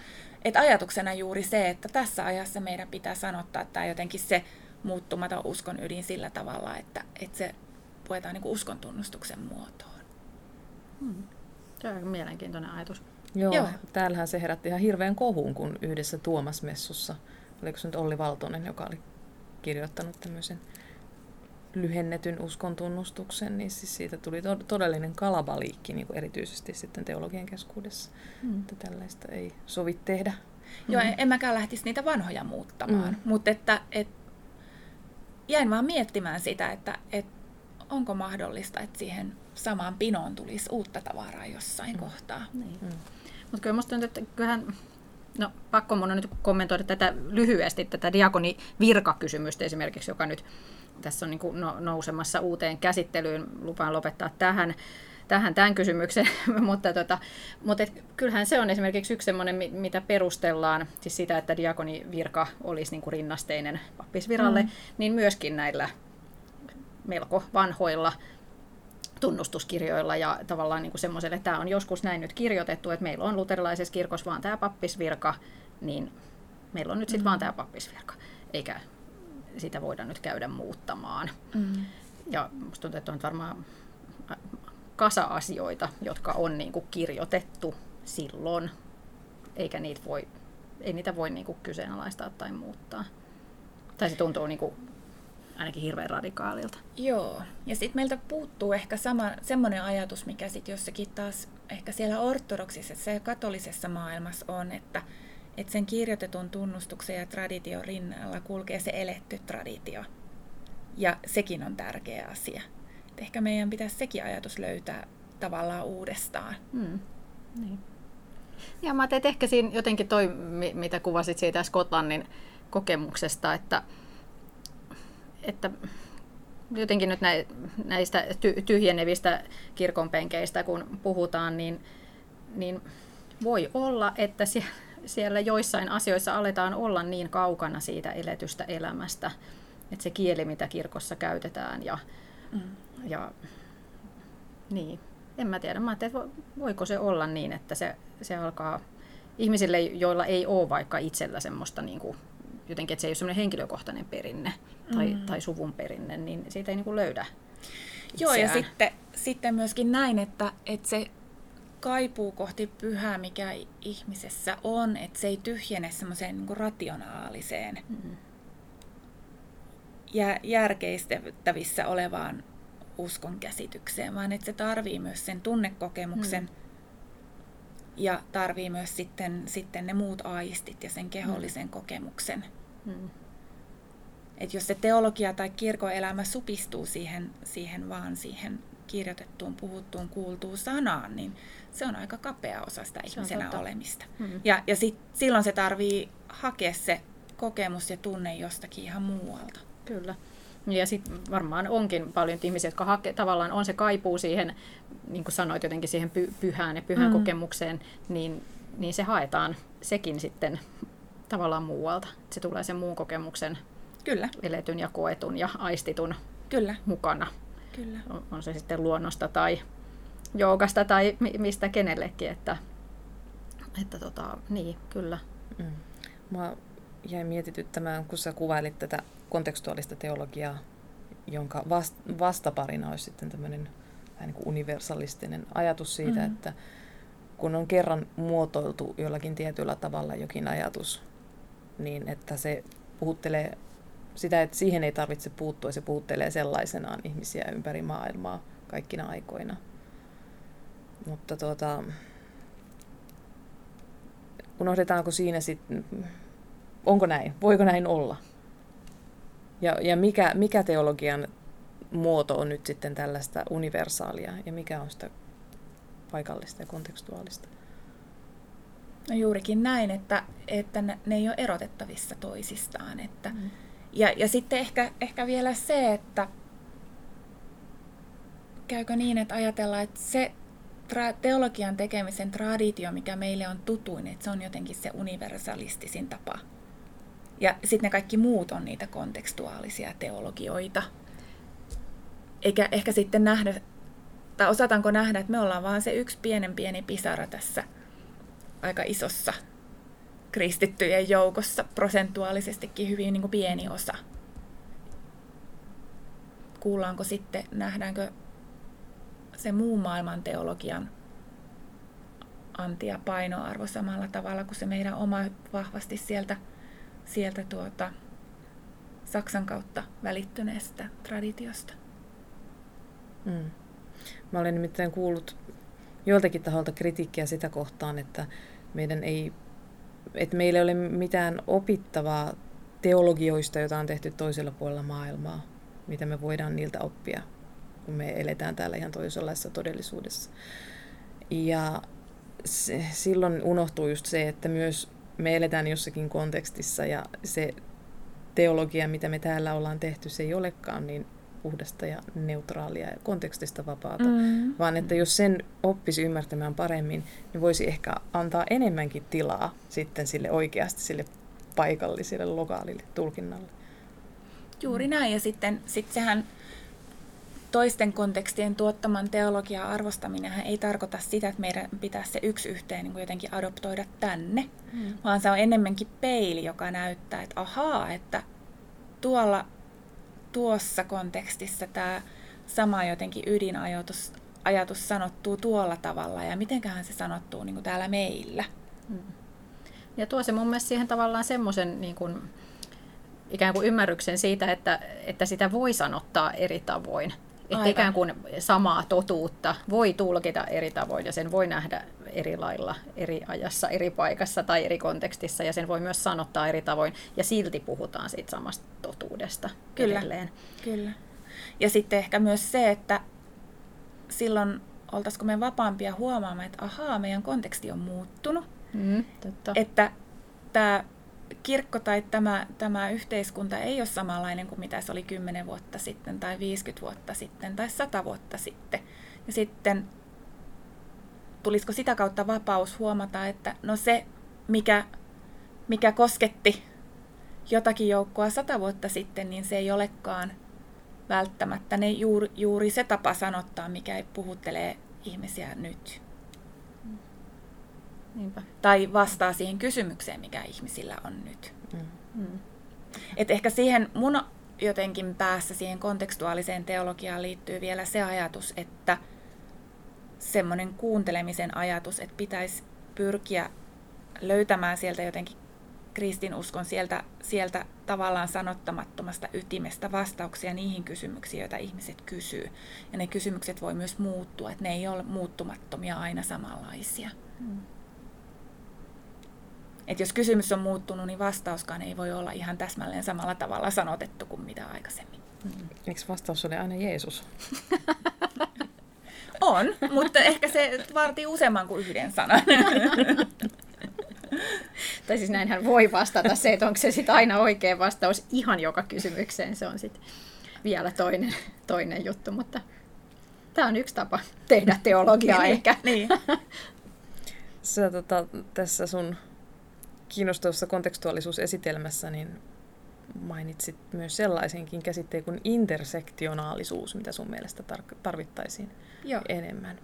Speaker 3: että ajatuksena juuri se, että tässä ajassa meidän pitää sanottaa tämä jotenkin se muuttumaton uskon ydin sillä tavalla, että, että se puetaan niin uskon tunnustuksen muotoon.
Speaker 1: Hmm. Se on aika mielenkiintoinen ajatus.
Speaker 2: Joo, Joo, täällähän se herätti ihan hirveän kohun, kun yhdessä Tuomas-messussa, oliko se nyt Olli Valtonen, joka oli kirjoittanut tämmöisen lyhennetyn uskon tunnustuksen, niin siis siitä tuli to- todellinen kalabaliikki niin kuin erityisesti sitten teologian keskuudessa, mm. että tällaista ei sovi tehdä.
Speaker 3: Joo, mm. en mäkään lähtisi niitä vanhoja muuttamaan, mm. mutta että, et, jäin vaan miettimään sitä, että et, onko mahdollista, että siihen samaan pinoon tulisi uutta tavaraa jossain mm. kohtaa. Niin. Mm.
Speaker 1: Mutta kyllä musta tuntuu, että kyllähän No pakko mun on nyt kommentoida tätä lyhyesti, tätä diakoni virkakysymystä esimerkiksi, joka nyt tässä on niin kuin nousemassa uuteen käsittelyyn. Lupaan lopettaa tähän, tähän tämän kysymyksen, mutta, tota, mutta et, kyllähän se on esimerkiksi yksi sellainen, mitä perustellaan, siis sitä, että diakonivirka olisi niin kuin rinnasteinen pappisviralle, mm. niin myöskin näillä melko vanhoilla tunnustuskirjoilla ja tavallaan niin semmoiselle, että tämä on joskus näin nyt kirjoitettu, että meillä on luterilaisessa kirkossa vaan tämä pappisvirka, niin meillä on nyt sitten mm. vaan tämä pappisvirka, eikä sitä voida nyt käydä muuttamaan. Mm. Ja musta tuntuu, että on varmaan kasa asioita, jotka on niin kuin kirjoitettu silloin, eikä niitä voi, ei niitä voi niin kuin kyseenalaistaa tai muuttaa. Tai se tuntuu niin kuin ainakin hirveän radikaalilta.
Speaker 3: Joo, ja sitten meiltä puuttuu ehkä sama, semmoinen ajatus, mikä sitten jossakin taas ehkä siellä ortodoksisessa ja katolisessa maailmassa on, että, että sen kirjoitetun tunnustuksen ja tradition rinnalla kulkee se eletty traditio. Ja sekin on tärkeä asia. Et ehkä meidän pitäisi sekin ajatus löytää tavallaan uudestaan. Hmm.
Speaker 1: Niin. Ja mä teet ehkä siinä jotenkin toi, mitä kuvasit siitä Skotlannin kokemuksesta, että, että jotenkin nyt näistä tyhjenevistä kirkonpenkeistä, kun puhutaan, niin, niin voi olla, että siellä joissain asioissa aletaan olla niin kaukana siitä eletystä elämästä, että se kieli, mitä kirkossa käytetään ja, mm. ja niin, en mä tiedä. Mä että voiko se olla niin, että se, se alkaa ihmisille, joilla ei ole vaikka itsellä semmoista niin kuin, jotenkin, että se ei ole semmoinen henkilökohtainen perinne tai, mm. tai suvun perinne, niin siitä ei niin kuin löydä
Speaker 3: Joo, ja sitten, sitten myöskin näin, että, että se kaipuu kohti pyhää, mikä ihmisessä on, että se ei tyhjene semmoiseen niin rationaaliseen mm. ja järkeistettävissä olevaan uskon käsitykseen, vaan että se tarvii myös sen tunnekokemuksen mm. ja tarvii myös sitten, sitten ne muut aistit ja sen kehollisen mm. kokemuksen. Mm. Et jos se teologia tai kirkoelämä supistuu siihen, siihen vaan siihen kirjoitettuun, puhuttuun, kuultuun sanaan, niin se on aika kapea osa sitä ihmisenä olemista. Mm. Ja, ja sit, silloin se tarvii hakea se kokemus ja tunne jostakin ihan muualta.
Speaker 1: Kyllä. Ja sitten varmaan onkin paljon ihmisiä, jotka hake, tavallaan on se kaipuu siihen, niin kuin sanoit, jotenkin siihen py, pyhään ja pyhän mm. kokemukseen, niin, niin se haetaan sekin sitten tavallaan muualta. Se tulee sen muun kokemuksen
Speaker 3: Kyllä.
Speaker 1: eletyn ja koetun ja aistitun
Speaker 3: Kyllä.
Speaker 1: mukana.
Speaker 3: Kyllä.
Speaker 1: On, on se sitten luonnosta tai joogasta tai mistä kenellekin, että, että tota, niin, kyllä. Mm.
Speaker 2: Mä jäin mietityttämään, kun sä kuvailit tätä kontekstuaalista teologiaa, jonka vastaparina olisi sitten tämmöinen vähän niin kuin universalistinen ajatus siitä, mm-hmm. että kun on kerran muotoiltu jollakin tietyllä tavalla jokin ajatus, niin että se puhuttelee sitä, että siihen ei tarvitse puuttua, se puhuttelee sellaisenaan ihmisiä ympäri maailmaa kaikkina aikoina. Mutta tuota, unohdetaanko siinä sitten, onko näin, voiko näin olla? Ja, ja mikä, mikä teologian muoto on nyt sitten tällaista universaalia ja mikä on sitä paikallista ja kontekstuaalista?
Speaker 3: No juurikin näin, että, että ne ei ole erotettavissa toisistaan. Että, mm. Ja, ja sitten ehkä, ehkä vielä se, että käykö niin, että ajatellaan, että se tra- teologian tekemisen traditio, mikä meille on tutuin, että se on jotenkin se universalistisin tapa. Ja sitten ne kaikki muut on niitä kontekstuaalisia teologioita. Eikä ehkä sitten nähdä, tai osataanko nähdä, että me ollaan vaan se yksi pienen pieni pisara tässä aika isossa kristittyjen joukossa, prosentuaalisestikin hyvin niin kuin pieni osa. Kuullaanko sitten, nähdäänkö se muun maailman teologian anti- ja painoarvo samalla tavalla kuin se meidän oma vahvasti sieltä, sieltä tuota, Saksan kautta välittyneestä traditiosta.
Speaker 2: Mm. Mä olen nimittäin kuullut joiltakin taholta kritiikkiä sitä kohtaan, että meidän ei, että meillä ei ole mitään opittavaa teologioista, joita on tehty toisella puolella maailmaa, mitä me voidaan niiltä oppia kun me eletään täällä ihan toisenlaisessa todellisuudessa. Ja se, silloin unohtuu just se, että myös me eletään jossakin kontekstissa ja se teologia, mitä me täällä ollaan tehty, se ei olekaan niin puhdasta ja neutraalia ja kontekstista vapaata, mm. vaan että jos sen oppisi ymmärtämään paremmin, niin voisi ehkä antaa enemmänkin tilaa sitten sille oikeasti sille paikalliselle, lokaalille tulkinnalle.
Speaker 3: Juuri näin, ja sitten sit sehän toisten kontekstien tuottaman teologian arvostaminen ei tarkoita sitä, että meidän pitäisi se yksi yhteen niin jotenkin adoptoida tänne, hmm. vaan se on enemmänkin peili, joka näyttää, että ahaa, että tuolla tuossa kontekstissa tämä sama jotenkin ydinajatus ajatus sanottuu tuolla tavalla ja mitenköhän se sanottuu niin kuin täällä meillä. Hmm.
Speaker 1: Ja tuo se mun mielestä siihen tavallaan semmoisen niin kuin, ikään kuin ymmärryksen siitä, että, että sitä voi sanottaa eri tavoin. Että ikään kuin samaa totuutta voi tulkita eri tavoin ja sen voi nähdä eri lailla, eri ajassa, eri paikassa tai eri kontekstissa ja sen voi myös sanottaa eri tavoin ja silti puhutaan siitä samasta totuudesta
Speaker 3: Kyllä.
Speaker 1: edelleen.
Speaker 3: Kyllä. Ja sitten ehkä myös se, että silloin oltaisiko me vapaampia huomaamaan, että ahaa, meidän konteksti on muuttunut.
Speaker 1: Mm, totta.
Speaker 3: Että tämä kirkko tai tämä, tämä yhteiskunta ei ole samanlainen kuin mitä se oli 10 vuotta sitten tai 50 vuotta sitten tai 100 vuotta sitten. Ja sitten tulisiko sitä kautta vapaus huomata, että no se, mikä, mikä kosketti jotakin joukkoa sata vuotta sitten, niin se ei olekaan välttämättä ne juuri, juuri se tapa sanottaa, mikä ei puhuttelee ihmisiä nyt. Niinpä. Tai vastaa siihen kysymykseen, mikä ihmisillä on nyt. Mm. Mm. Et ehkä siihen mun jotenkin päässä siihen kontekstuaaliseen teologiaan liittyy vielä se ajatus, että semmoinen kuuntelemisen ajatus, että pitäisi pyrkiä löytämään sieltä jotenkin kristinuskon sieltä, sieltä tavallaan sanottamattomasta ytimestä vastauksia niihin kysymyksiin, joita ihmiset kysyy. Ja ne kysymykset voi myös muuttua, että ne ei ole muuttumattomia aina samanlaisia. Mm. Että jos kysymys on muuttunut, niin vastauskaan ei voi olla ihan täsmälleen samalla tavalla sanotettu kuin mitä aikaisemmin.
Speaker 2: Mm. Eikö vastaus ole aina Jeesus?
Speaker 3: on, mutta ehkä se vaatii useamman kuin yhden sanan.
Speaker 1: tai siis näinhän voi vastata se, että onko se sitten aina oikea vastaus ihan joka kysymykseen. Se on sitten vielä toinen, toinen juttu, mutta tämä on yksi tapa tehdä teologiaa
Speaker 3: niin,
Speaker 1: ehkä.
Speaker 3: Niin.
Speaker 2: Sä tota, tässä sun kiinnostavassa kontekstuaalisuusesitelmässä niin mainitsit myös sellaisenkin käsitteen kuin intersektionaalisuus, mitä sun mielestä tar- tarvittaisiin Joo. enemmän.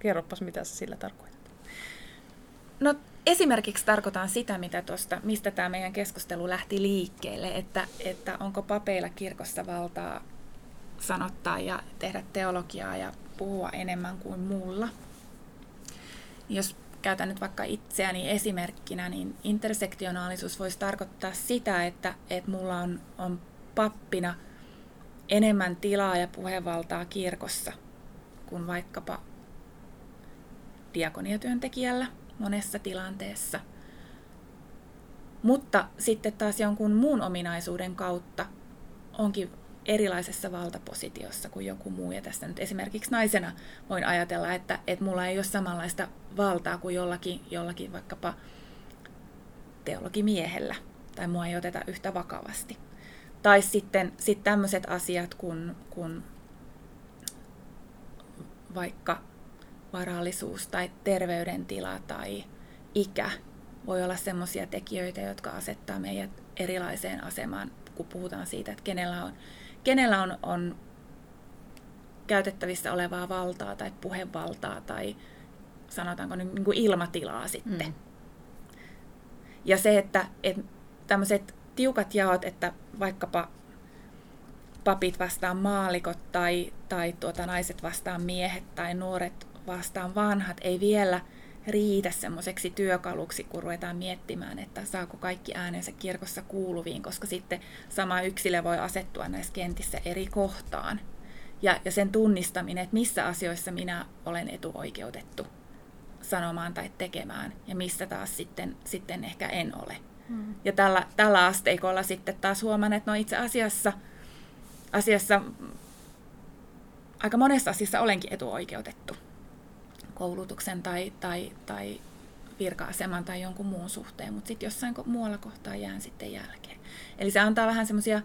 Speaker 2: Kerropas, mitä sä sillä tarkoitat.
Speaker 3: No esimerkiksi tarkoitan sitä, mitä tosta, mistä tämä meidän keskustelu lähti liikkeelle, että, että onko papeilla kirkossa valtaa sanottaa ja tehdä teologiaa ja puhua enemmän kuin mulla. Jos käytän nyt vaikka itseäni esimerkkinä, niin intersektionaalisuus voisi tarkoittaa sitä, että, että mulla on, on pappina enemmän tilaa ja puhevaltaa kirkossa kuin vaikkapa diakoniatyöntekijällä monessa tilanteessa. Mutta sitten taas jonkun muun ominaisuuden kautta onkin erilaisessa valtapositiossa kuin joku muu. Ja tässä nyt esimerkiksi naisena voin ajatella, että, että mulla ei ole samanlaista valtaa kuin jollakin, jollakin vaikkapa teologimiehellä, tai mua ei oteta yhtä vakavasti. Tai sitten sit tämmöiset asiat kuin, kuin vaikka varallisuus tai terveydentila tai ikä voi olla sellaisia tekijöitä, jotka asettaa meidät erilaiseen asemaan, kun puhutaan siitä, että kenellä on kenellä on, on käytettävissä olevaa valtaa tai puhevaltaa tai sanotaanko nyt niin kuin ilmatilaa sitten. Mm. Ja se, että, että tämmöiset tiukat jaot, että vaikkapa papit vastaan maalikot tai, tai tuota, naiset vastaan miehet tai nuoret vastaan vanhat ei vielä – riitä semmoiseksi työkaluksi, kun ruvetaan miettimään, että saako kaikki äänensä kirkossa kuuluviin, koska sitten sama yksilö voi asettua näissä kentissä eri kohtaan. Ja, ja sen tunnistaminen, että missä asioissa minä olen etuoikeutettu sanomaan tai tekemään, ja missä taas sitten, sitten ehkä en ole. Hmm. Ja tällä, tällä asteikolla sitten taas huomaan, että no itse asiassa, asiassa aika monessa asiassa olenkin etuoikeutettu koulutuksen tai, tai, tai virka-aseman tai jonkun muun suhteen, mutta sitten jossain muualla kohtaa jään sitten jälkeen. Eli se antaa vähän semmoisia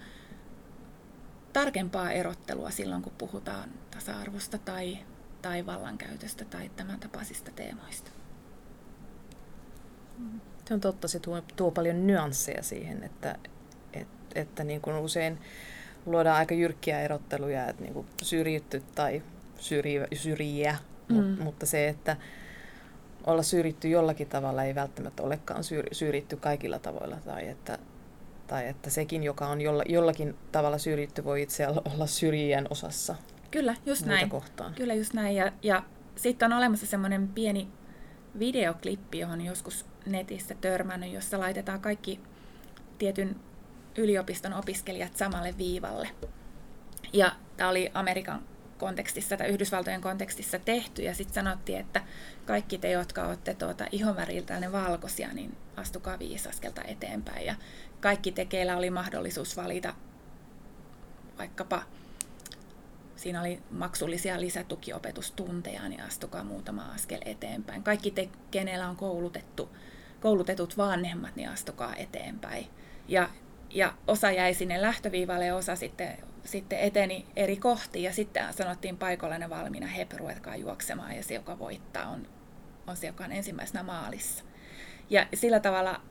Speaker 3: tarkempaa erottelua silloin, kun puhutaan tasa-arvosta tai, tai vallankäytöstä tai tämän tapaisista teemoista.
Speaker 2: Se on totta, se tuo, tuo paljon nyansseja siihen, että, et, että niin kuin usein luodaan aika jyrkkiä erotteluja, että niin kuin syrjitty tai syrjivä, syrjiä Mm. mutta se, että olla syrjitty jollakin tavalla ei välttämättä olekaan syrjitty kaikilla tavoilla. Tai että, tai että sekin, joka on jolla, jollakin tavalla syrjitty, voi itse olla syrjien osassa.
Speaker 3: Kyllä, just näin.
Speaker 2: Kohtaan.
Speaker 3: Kyllä, just näin. Ja, ja sitten on olemassa semmoinen pieni videoklippi, johon joskus netissä törmännyt, jossa laitetaan kaikki tietyn yliopiston opiskelijat samalle viivalle. Ja tämä oli Amerikan kontekstissa tai Yhdysvaltojen kontekstissa tehty ja sitten sanottiin, että kaikki te, jotka olette tuota ihonväriltänne valkoisia, niin astukaa viisi askelta eteenpäin ja kaikki te, keillä oli mahdollisuus valita vaikkapa siinä oli maksullisia lisätukiopetustunteja, niin astukaa muutama askel eteenpäin. Kaikki te, kenellä on koulutettu, koulutetut vanhemmat, niin astukaa eteenpäin. Ja, ja osa jäi sinne lähtöviivalle ja osa sitten sitten eteni eri kohtiin ja sitten sanottiin paikallinen valmiina, he ruvetkaa juoksemaan ja se, joka voittaa, on, on se, joka on ensimmäisenä maalissa. Ja sillä tavalla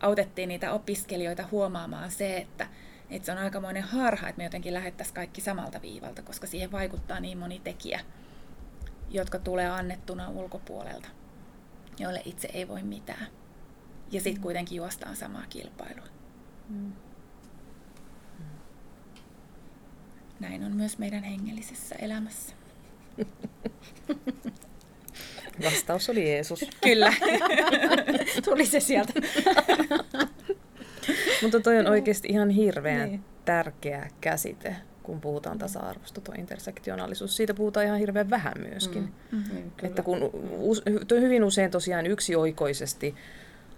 Speaker 3: autettiin niitä opiskelijoita huomaamaan se, että, että se on aikamoinen harha, että me jotenkin lähettäisiin kaikki samalta viivalta, koska siihen vaikuttaa niin moni tekijä, jotka tulee annettuna ulkopuolelta, joille itse ei voi mitään. Ja sitten mm. kuitenkin juostaan samaa kilpailua. Mm. Näin on myös meidän hengellisessä elämässä.
Speaker 2: Vastaus oli Jeesus.
Speaker 3: Kyllä.
Speaker 1: Tuli se sieltä.
Speaker 2: Mutta toi on oikeasti ihan hirveän niin. tärkeä käsite, kun puhutaan tasa-arvosta, tuo intersektionaalisuus. Siitä puhutaan ihan hirveän vähän myöskin. Mm. Mm-hmm. Että kun hyvin usein tosiaan yksioikoisesti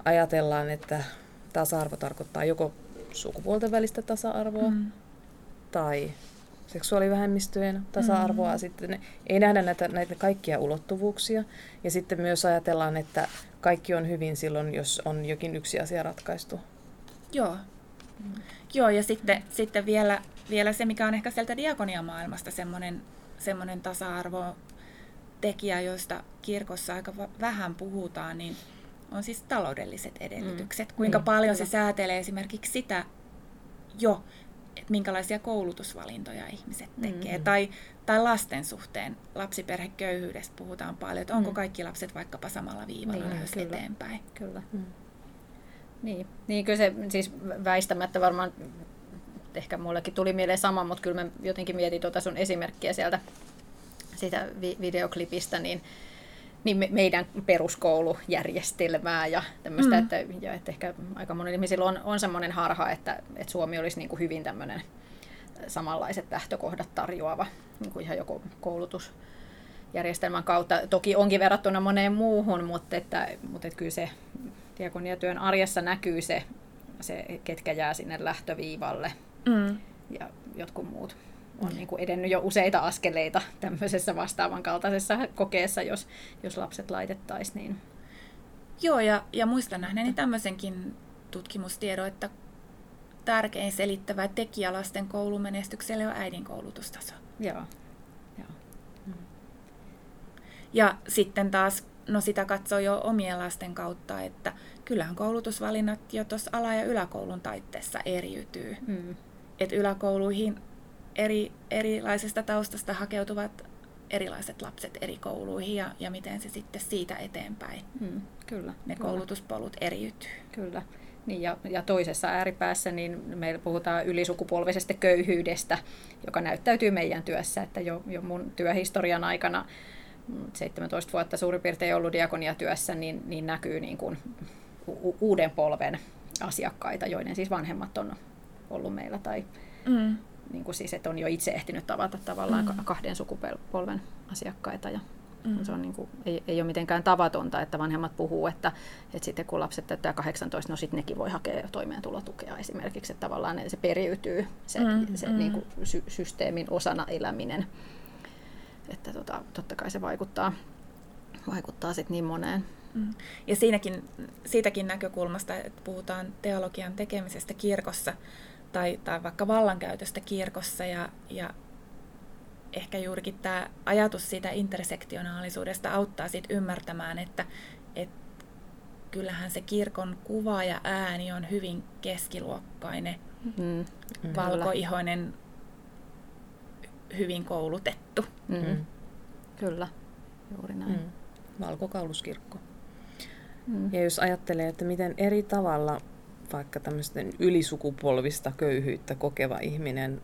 Speaker 2: ajatellaan, että tasa-arvo tarkoittaa joko sukupuolten välistä tasa-arvoa mm. tai seksuaalivähemmistöjen tasa-arvoa. Mm. Sitten ei nähdä näitä, näitä kaikkia ulottuvuuksia. Ja sitten myös ajatellaan, että kaikki on hyvin silloin, jos on jokin yksi asia ratkaistu.
Speaker 3: Joo. Mm. Joo, ja sitten, sitten vielä, vielä se, mikä on ehkä sieltä diakoniamaailmasta semmoinen, semmoinen tasa-arvo tekijä, joista kirkossa aika vähän puhutaan, niin on siis taloudelliset edellytykset. Mm. Kuinka niin, paljon kyllä. se säätelee esimerkiksi sitä jo, että minkälaisia koulutusvalintoja ihmiset tekee. Mm. Tai, tai lasten suhteen, lapsiperheköyhyydestä puhutaan paljon, että onko mm. kaikki lapset vaikkapa samalla viivalla niin, lähes kyllä. eteenpäin.
Speaker 1: Kyllä. Mm. Niin. niin, kyllä se siis väistämättä varmaan, ehkä mullekin tuli mieleen sama, mutta kyllä mä jotenkin mietin tuota sun esimerkkiä sieltä sitä vi- videoklipistä, niin, niin me, meidän peruskoulujärjestelmää ja tämmöistä, mm. että, ja että ehkä aika monilla ihmisillä on, on semmoinen harha, että, että Suomi olisi niin kuin hyvin tämmöinen samanlaiset lähtökohdat tarjoava niin kuin ihan joko koulutusjärjestelmän kautta. Toki onkin verrattuna moneen muuhun, mutta, että, mutta että kyllä se diakoniatyön arjessa näkyy se, se, ketkä jää sinne lähtöviivalle mm. ja jotkut muut on niin kuin edennyt jo useita askeleita tämmöisessä vastaavan kaltaisessa kokeessa, jos, jos lapset laitettaisiin. Niin.
Speaker 3: Joo, ja, ja muistan nähneeni tämmöisenkin tutkimustiedon, että tärkein selittävä tekijä lasten koulumenestykselle on äidin koulutustaso.
Speaker 1: Joo. Joo. Mm.
Speaker 3: Ja sitten taas, no sitä katsoo jo omien lasten kautta, että kyllähän koulutusvalinnat jo tuossa ala- ja yläkoulun taitteessa eriytyy. Mm. Että yläkouluihin eri, erilaisesta taustasta hakeutuvat erilaiset lapset eri kouluihin ja, ja miten se sitten siitä eteenpäin.
Speaker 1: Mm, kyllä.
Speaker 3: Ne
Speaker 1: kyllä.
Speaker 3: koulutuspolut eriytyy.
Speaker 1: Kyllä. Niin ja, ja toisessa ääripäässä niin meillä puhutaan ylisukupolvisesta köyhyydestä, joka näyttäytyy meidän työssä. Että jo, jo mun työhistorian aikana 17 vuotta suurin piirtein ollut diakoniatyössä, niin, niin näkyy niin kuin u- uuden polven asiakkaita, joiden siis vanhemmat on ollut meillä tai, mm niin kuin siis, että on jo itse ehtinyt tavata tavallaan mm. kahden sukupolven asiakkaita. Ja mm. se on niin kuin, ei, ei ole mitenkään tavatonta, että vanhemmat puhuu, että, että sitten kun lapset täyttää 18, no sitten nekin voi hakea toimeentulotukea esimerkiksi, että tavallaan se periytyy se, mm. se mm. Niin kuin sy- systeemin osana eläminen. Että tota, totta kai se vaikuttaa, vaikuttaa sitten niin moneen.
Speaker 3: Mm. Ja siinäkin, siitäkin näkökulmasta, että puhutaan teologian tekemisestä kirkossa, tai, tai vaikka vallankäytöstä kirkossa ja, ja ehkä juurikin tämä ajatus siitä intersektionaalisuudesta auttaa sit ymmärtämään, että, että kyllähän se kirkon kuva ja ääni on hyvin keskiluokkainen, mm, valkoihoinen, hyvin koulutettu.
Speaker 1: Mm. Kyllä, juuri näin. Mm.
Speaker 2: Valkokauluskirkko. Mm. Ja jos ajattelee, että miten eri tavalla vaikka tämmöisten ylisukupolvista köyhyyttä kokeva ihminen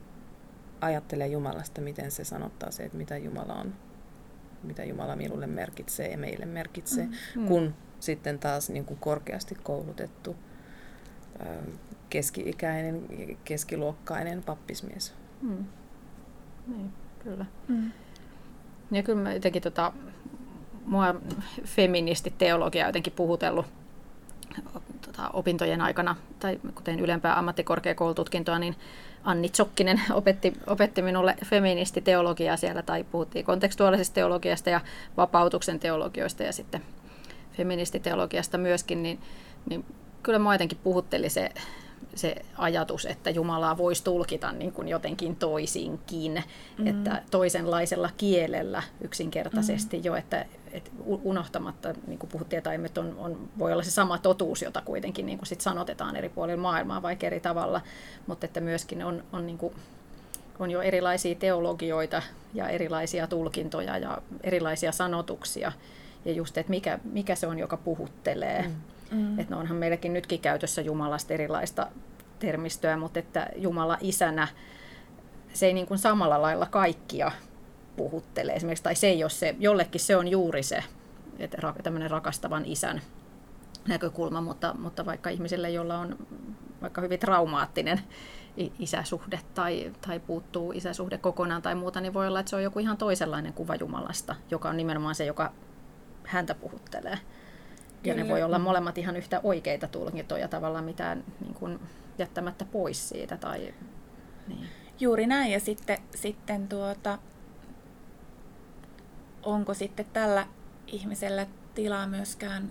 Speaker 2: ajattelee Jumalasta, miten se sanottaa se, että mitä Jumala on, mitä Jumala minulle merkitsee ja meille merkitsee, mm. mm. kun sitten taas niin kuin korkeasti koulutettu, keski-ikäinen, keskiluokkainen pappismies. Mm.
Speaker 1: Niin, kyllä. Mm. Ja kyllä mä jotenkin tota, mua feministiteologia jotenkin puhutellut tota, opintojen aikana, tai kuten ylempää ammattikorkeakoulututkintoa, niin Anni Tsokkinen opetti, opetti minulle feministiteologiaa siellä, tai puhuttiin kontekstuaalisesta teologiasta ja vapautuksen teologioista ja sitten feministiteologiasta myöskin, niin, niin kyllä minua jotenkin puhutteli se, se ajatus, että Jumalaa voisi tulkita niin kuin jotenkin toisinkin, mm. että toisenlaisella kielellä yksinkertaisesti mm. jo, että, että unohtamatta, niin kuin puhuttiin, että on, on, voi olla se sama totuus, jota kuitenkin niin kuin sit sanotetaan eri puolilla maailmaa vaikka eri tavalla, mutta että myöskin on, on, niin kuin, on jo erilaisia teologioita ja erilaisia tulkintoja ja erilaisia sanotuksia, ja just, että mikä, mikä se on, joka puhuttelee. Mm. Mm. Että no onhan meilläkin nytkin käytössä Jumalasta erilaista termistöä, mutta että Jumala isänä, se ei niin kuin samalla lailla kaikkia puhuttele esimerkiksi, tai se ei ole se, jollekin se on juuri se, että tämmöinen rakastavan isän näkökulma, mutta, mutta vaikka ihmiselle, jolla on vaikka hyvin traumaattinen isäsuhde tai, tai puuttuu isäsuhde kokonaan tai muuta, niin voi olla, että se on joku ihan toisenlainen kuva Jumalasta, joka on nimenomaan se, joka häntä puhuttelee. Ja ne voi olla molemmat ihan yhtä oikeita tulkintoja tavallaan mitään niin kuin, jättämättä pois siitä. Tai,
Speaker 3: niin. Juuri näin. Ja sitten, sitten tuota, onko sitten tällä ihmisellä tilaa myöskään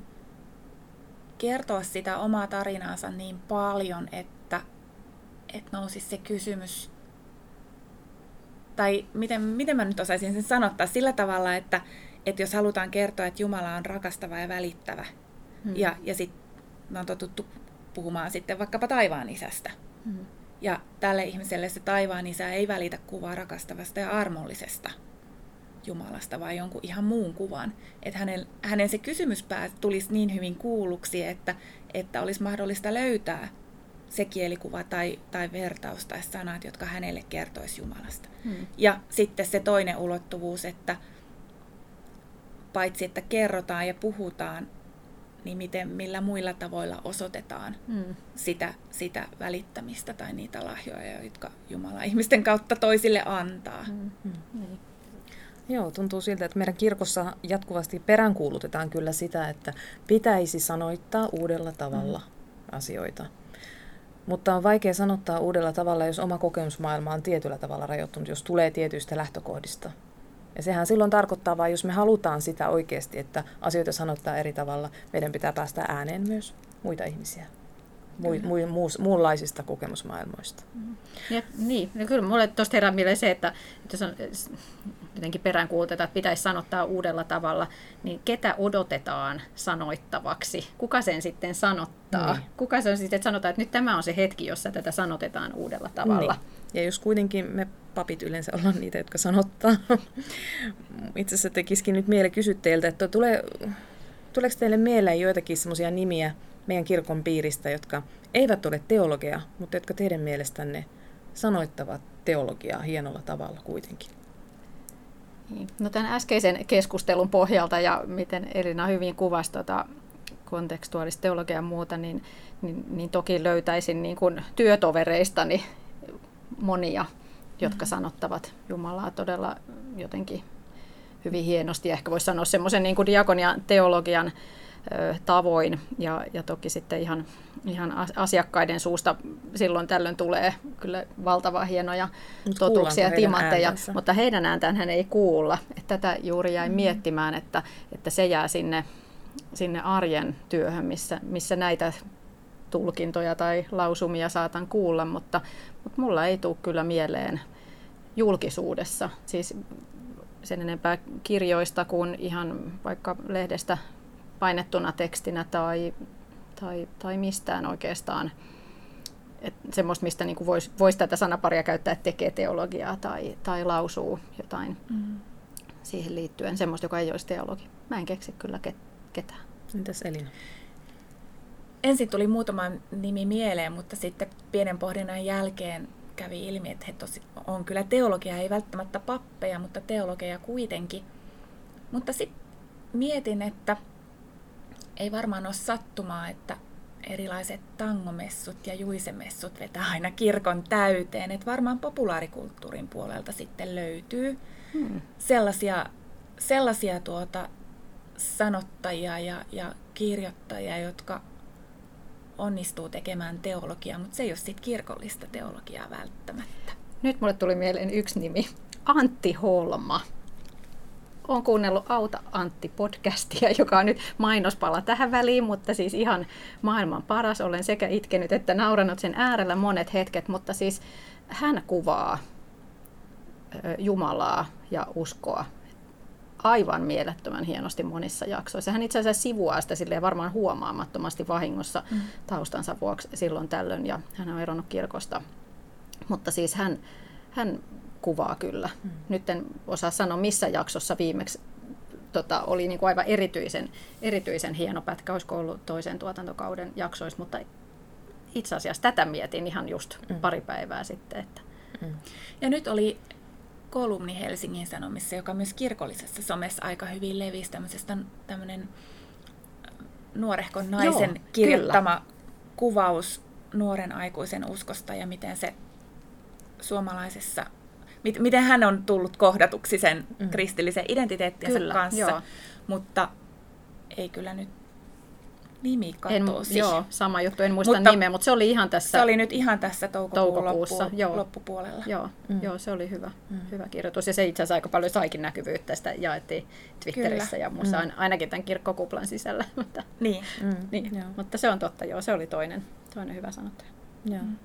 Speaker 3: kertoa sitä omaa tarinaansa niin paljon, että, että nousisi se kysymys tai miten, miten mä nyt osaisin sen sanottaa, sillä tavalla, että, että jos halutaan kertoa, että Jumala on rakastava ja välittävä, hmm. ja, ja sitten me on totuttu puhumaan sitten vaikkapa taivaan isästä. Hmm. Ja tälle ihmiselle se taivaan isä ei välitä kuvaa rakastavasta ja armollisesta Jumalasta, vai jonkun ihan muun kuvan. Että hänen, hänen se kysymyspää tulisi niin hyvin kuulluksi, että, että olisi mahdollista löytää se kielikuva tai, tai vertaus tai sanat, jotka hänelle kertoisi Jumalasta. Hmm. Ja sitten se toinen ulottuvuus, että paitsi että kerrotaan ja puhutaan, niin miten, millä muilla tavoilla osoitetaan hmm. sitä, sitä välittämistä tai niitä lahjoja, jotka Jumala ihmisten kautta toisille antaa. Hmm. Hmm.
Speaker 2: Niin. Joo, tuntuu siltä, että meidän kirkossa jatkuvasti peräänkuulutetaan kyllä sitä, että pitäisi sanoittaa uudella tavalla hmm. asioita. Mutta on vaikea sanottaa uudella tavalla, jos oma kokemusmaailma on tietyllä tavalla rajoittunut, jos tulee tietyistä lähtökohdista. Ja sehän silloin tarkoittaa vain, jos me halutaan sitä oikeasti, että asioita sanottaa eri tavalla, meidän pitää päästä ääneen myös muita ihmisiä mu, mu, mu, muunlaisista kokemusmaailmoista.
Speaker 1: Mm. Ja, niin, ja kyllä mulle tuosta herää mieleen se, että, että jos on jotenkin peräänkuulutetaan, että pitäisi sanottaa uudella tavalla, niin ketä odotetaan sanoittavaksi? Kuka sen sitten sanottaa? Niin. Kuka se on sitten, että sanotaan, että nyt tämä on se hetki, jossa tätä sanotetaan uudella tavalla? Niin.
Speaker 2: Ja jos kuitenkin me papit yleensä ollaan niitä, jotka sanottaa. Itse asiassa tekisikin nyt mieli kysyä teiltä, että tulee, tuleeko teille mieleen joitakin semmoisia nimiä, meidän kirkon piiristä, jotka eivät ole teologia, mutta jotka teidän mielestänne sanoittavat teologiaa hienolla tavalla kuitenkin.
Speaker 1: Niin. No tämän äskeisen keskustelun pohjalta ja miten Elina hyvin kuvasi tuota kontekstuaalista teologiaa ja muuta, niin, niin, niin toki löytäisin niin kuin työtovereistani monia, jotka mm-hmm. sanottavat Jumalaa todella jotenkin hyvin hienosti. Ehkä voisi sanoa semmoisen niin kuin diakonian teologian tavoin. Ja, ja toki sitten ihan, ihan asiakkaiden suusta silloin tällöin tulee kyllä valtavan hienoja Mut totuuksia, timantteja, mutta heidän ääntään hän ei kuulla. Että tätä juuri jäin mm. miettimään, että, että se jää sinne, sinne arjen työhön, missä, missä näitä tulkintoja tai lausumia saatan kuulla, mutta, mutta mulla ei tule kyllä mieleen julkisuudessa. Siis sen enempää kirjoista kuin ihan vaikka lehdestä painettuna tekstinä tai, tai, tai mistään oikeastaan. Et semmoista, mistä niin voisi vois tätä sanaparia käyttää, että tekee teologiaa tai, tai lausuu jotain mm. siihen liittyen. Semmoista, joka ei olisi teologi. Mä en keksi kyllä ketään.
Speaker 2: Entäs Elina?
Speaker 3: Ensin tuli muutama nimi mieleen, mutta sitten pienen pohdinnan jälkeen kävi ilmi, että he tosi, on kyllä teologia, ei välttämättä pappeja, mutta teologia kuitenkin. Mutta sitten mietin, että ei varmaan ole sattumaa, että erilaiset tangomessut ja juisemessut vetää aina kirkon täyteen. Että varmaan populaarikulttuurin puolelta sitten löytyy hmm. sellaisia, sellaisia tuota, sanottajia ja, ja kirjoittajia, jotka onnistuu tekemään teologiaa, mutta se ei ole sitten kirkollista teologiaa välttämättä.
Speaker 1: Nyt mulle tuli mieleen yksi nimi. Antti Holma olen kuunnellut Auta Antti-podcastia, joka on nyt mainospala tähän väliin, mutta siis ihan maailman paras. Olen sekä itkenyt että nauranut sen äärellä monet hetket, mutta siis hän kuvaa Jumalaa ja uskoa aivan mielettömän hienosti monissa jaksoissa. Hän itse asiassa sivuaa sitä silleen varmaan huomaamattomasti vahingossa mm. taustansa vuoksi silloin tällöin, ja hän on eronnut kirkosta. Mutta siis hän, hän kuvaa kyllä. Mm. Nyt en osaa sanoa, missä jaksossa viimeksi tota, oli niin kuin aivan erityisen, erityisen hieno pätkä, olisiko ollut toisen tuotantokauden jaksoissa, mutta itse asiassa tätä mietin ihan just mm. pari päivää sitten. Että.
Speaker 3: Mm. Ja nyt oli kolumni Helsingin Sanomissa, joka myös kirkollisessa somessa aika hyvin levisi, tämmöisestä tämmöinen nuorehkon naisen Joo, kirjoittama kyllä. kuvaus nuoren aikuisen uskosta ja miten se suomalaisessa miten hän on tullut kohdatuksi sen mm. kristillisen identiteettinsä kyllä, kanssa. Joo. Mutta ei kyllä nyt nimi katosi.
Speaker 1: En, joo, sama juttu, en muista mutta, nimeä, mutta se oli ihan tässä...
Speaker 3: Se oli nyt ihan tässä toukokuun toukokuussa loppu, joo. loppupuolella.
Speaker 1: Joo, mm. joo, se oli hyvä, mm. hyvä kirjoitus. Ja se itse asiassa aika paljon saikin näkyvyyttä, sitä jaettiin Twitterissä Kyllä. ja muussa, mm. ainakin tämän kirkkokuplan sisällä. mutta,
Speaker 3: niin.
Speaker 1: Mm. niin. Joo. mutta se on totta, joo, se oli toinen, toinen hyvä sanottaja. Joo. Mm.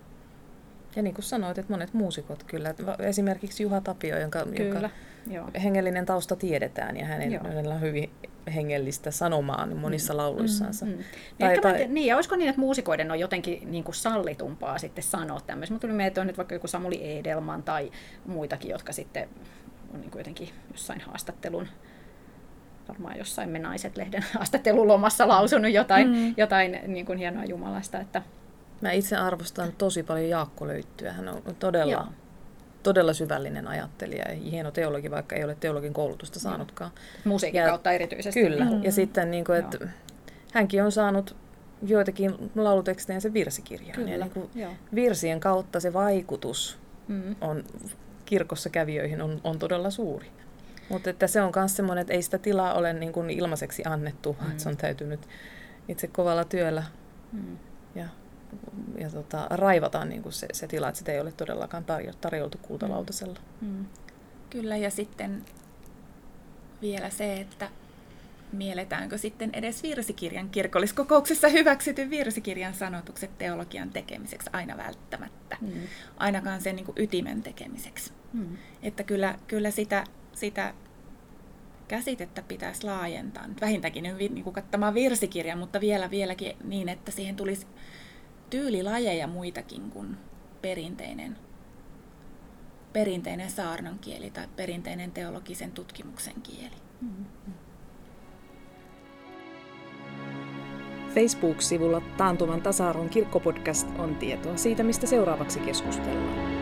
Speaker 2: Ja niin kuin sanoit, että monet muusikot kyllä. Esimerkiksi Juha Tapio, jonka,
Speaker 1: Kyllä,
Speaker 2: jonka
Speaker 1: joo.
Speaker 2: hengellinen tausta tiedetään ja hänen,
Speaker 1: Joo.
Speaker 2: hänellä on hyvin hengellistä sanomaa niin monissa lauluissansa.
Speaker 1: Mm. Niin,
Speaker 2: Tai-
Speaker 1: Ehkä
Speaker 2: tai-
Speaker 1: niin, ja olisiko niin, että muusikoiden on jotenkin niin kuin sallitumpaa sitten sanoa tämmöistä. Mutta tuli mieleen, että on nyt vaikka joku Samuli Edelman tai muitakin, jotka sitten on niin kuin jotenkin jossain haastattelun, varmaan jossain Me Naiset-lehden haastattelulomassa lausunut jotain, mm. jotain niin kuin hienoa Jumalasta. Että,
Speaker 2: Mä itse arvostan tosi paljon Jaakko Löyttyä. Hän on todella,
Speaker 1: Joo.
Speaker 2: todella syvällinen ajattelija ja hieno teologi, vaikka ei ole teologin koulutusta saanutkaan.
Speaker 1: musiikin
Speaker 2: Ja-
Speaker 1: kautta erityisesti.
Speaker 2: Kyllä.
Speaker 1: Mm.
Speaker 2: Ja sitten, niin kuin, että hänkin on saanut joitakin laulutekstejä virsikirjaan.
Speaker 1: Kyllä,
Speaker 2: Ja niin kuin
Speaker 1: joo.
Speaker 2: virsien kautta se vaikutus
Speaker 1: Mm.
Speaker 2: on kirkossa kävijöihin on, on todella suuri. Mutta että se on myös semmoinen, että ei sitä tilaa ole niin kuin ilmaiseksi annettu, mm. että se on täytynyt itse kovalla työllä
Speaker 1: Mm.
Speaker 2: ja, ja tota, raivata niin kuin se, se tila, että sitä ei ole todellakaan tarjo, tarjoltu kultalautasella.
Speaker 1: Mm.
Speaker 3: Kyllä, ja sitten vielä se, että mielletäänkö sitten edes virsikirjan kirkolliskokouksessa hyväksytyn virsikirjan sanotukset teologian tekemiseksi aina välttämättä.
Speaker 1: Mm.
Speaker 3: Ainakaan sen niin kuin ytimen tekemiseksi.
Speaker 1: Mm.
Speaker 3: Että kyllä, kyllä sitä, sitä käsitettä pitäisi laajentaa. Nyt vähintäänkin niin kuin kattamaan virsikirjan, mutta vielä vieläkin niin, että siihen tulisi tyylilajeja muitakin kuin perinteinen, perinteinen saarnan kieli tai perinteinen teologisen tutkimuksen kieli.
Speaker 2: Facebook-sivulla Taantuvan tasa-arvon kirkkopodcast on tietoa siitä, mistä seuraavaksi keskustellaan.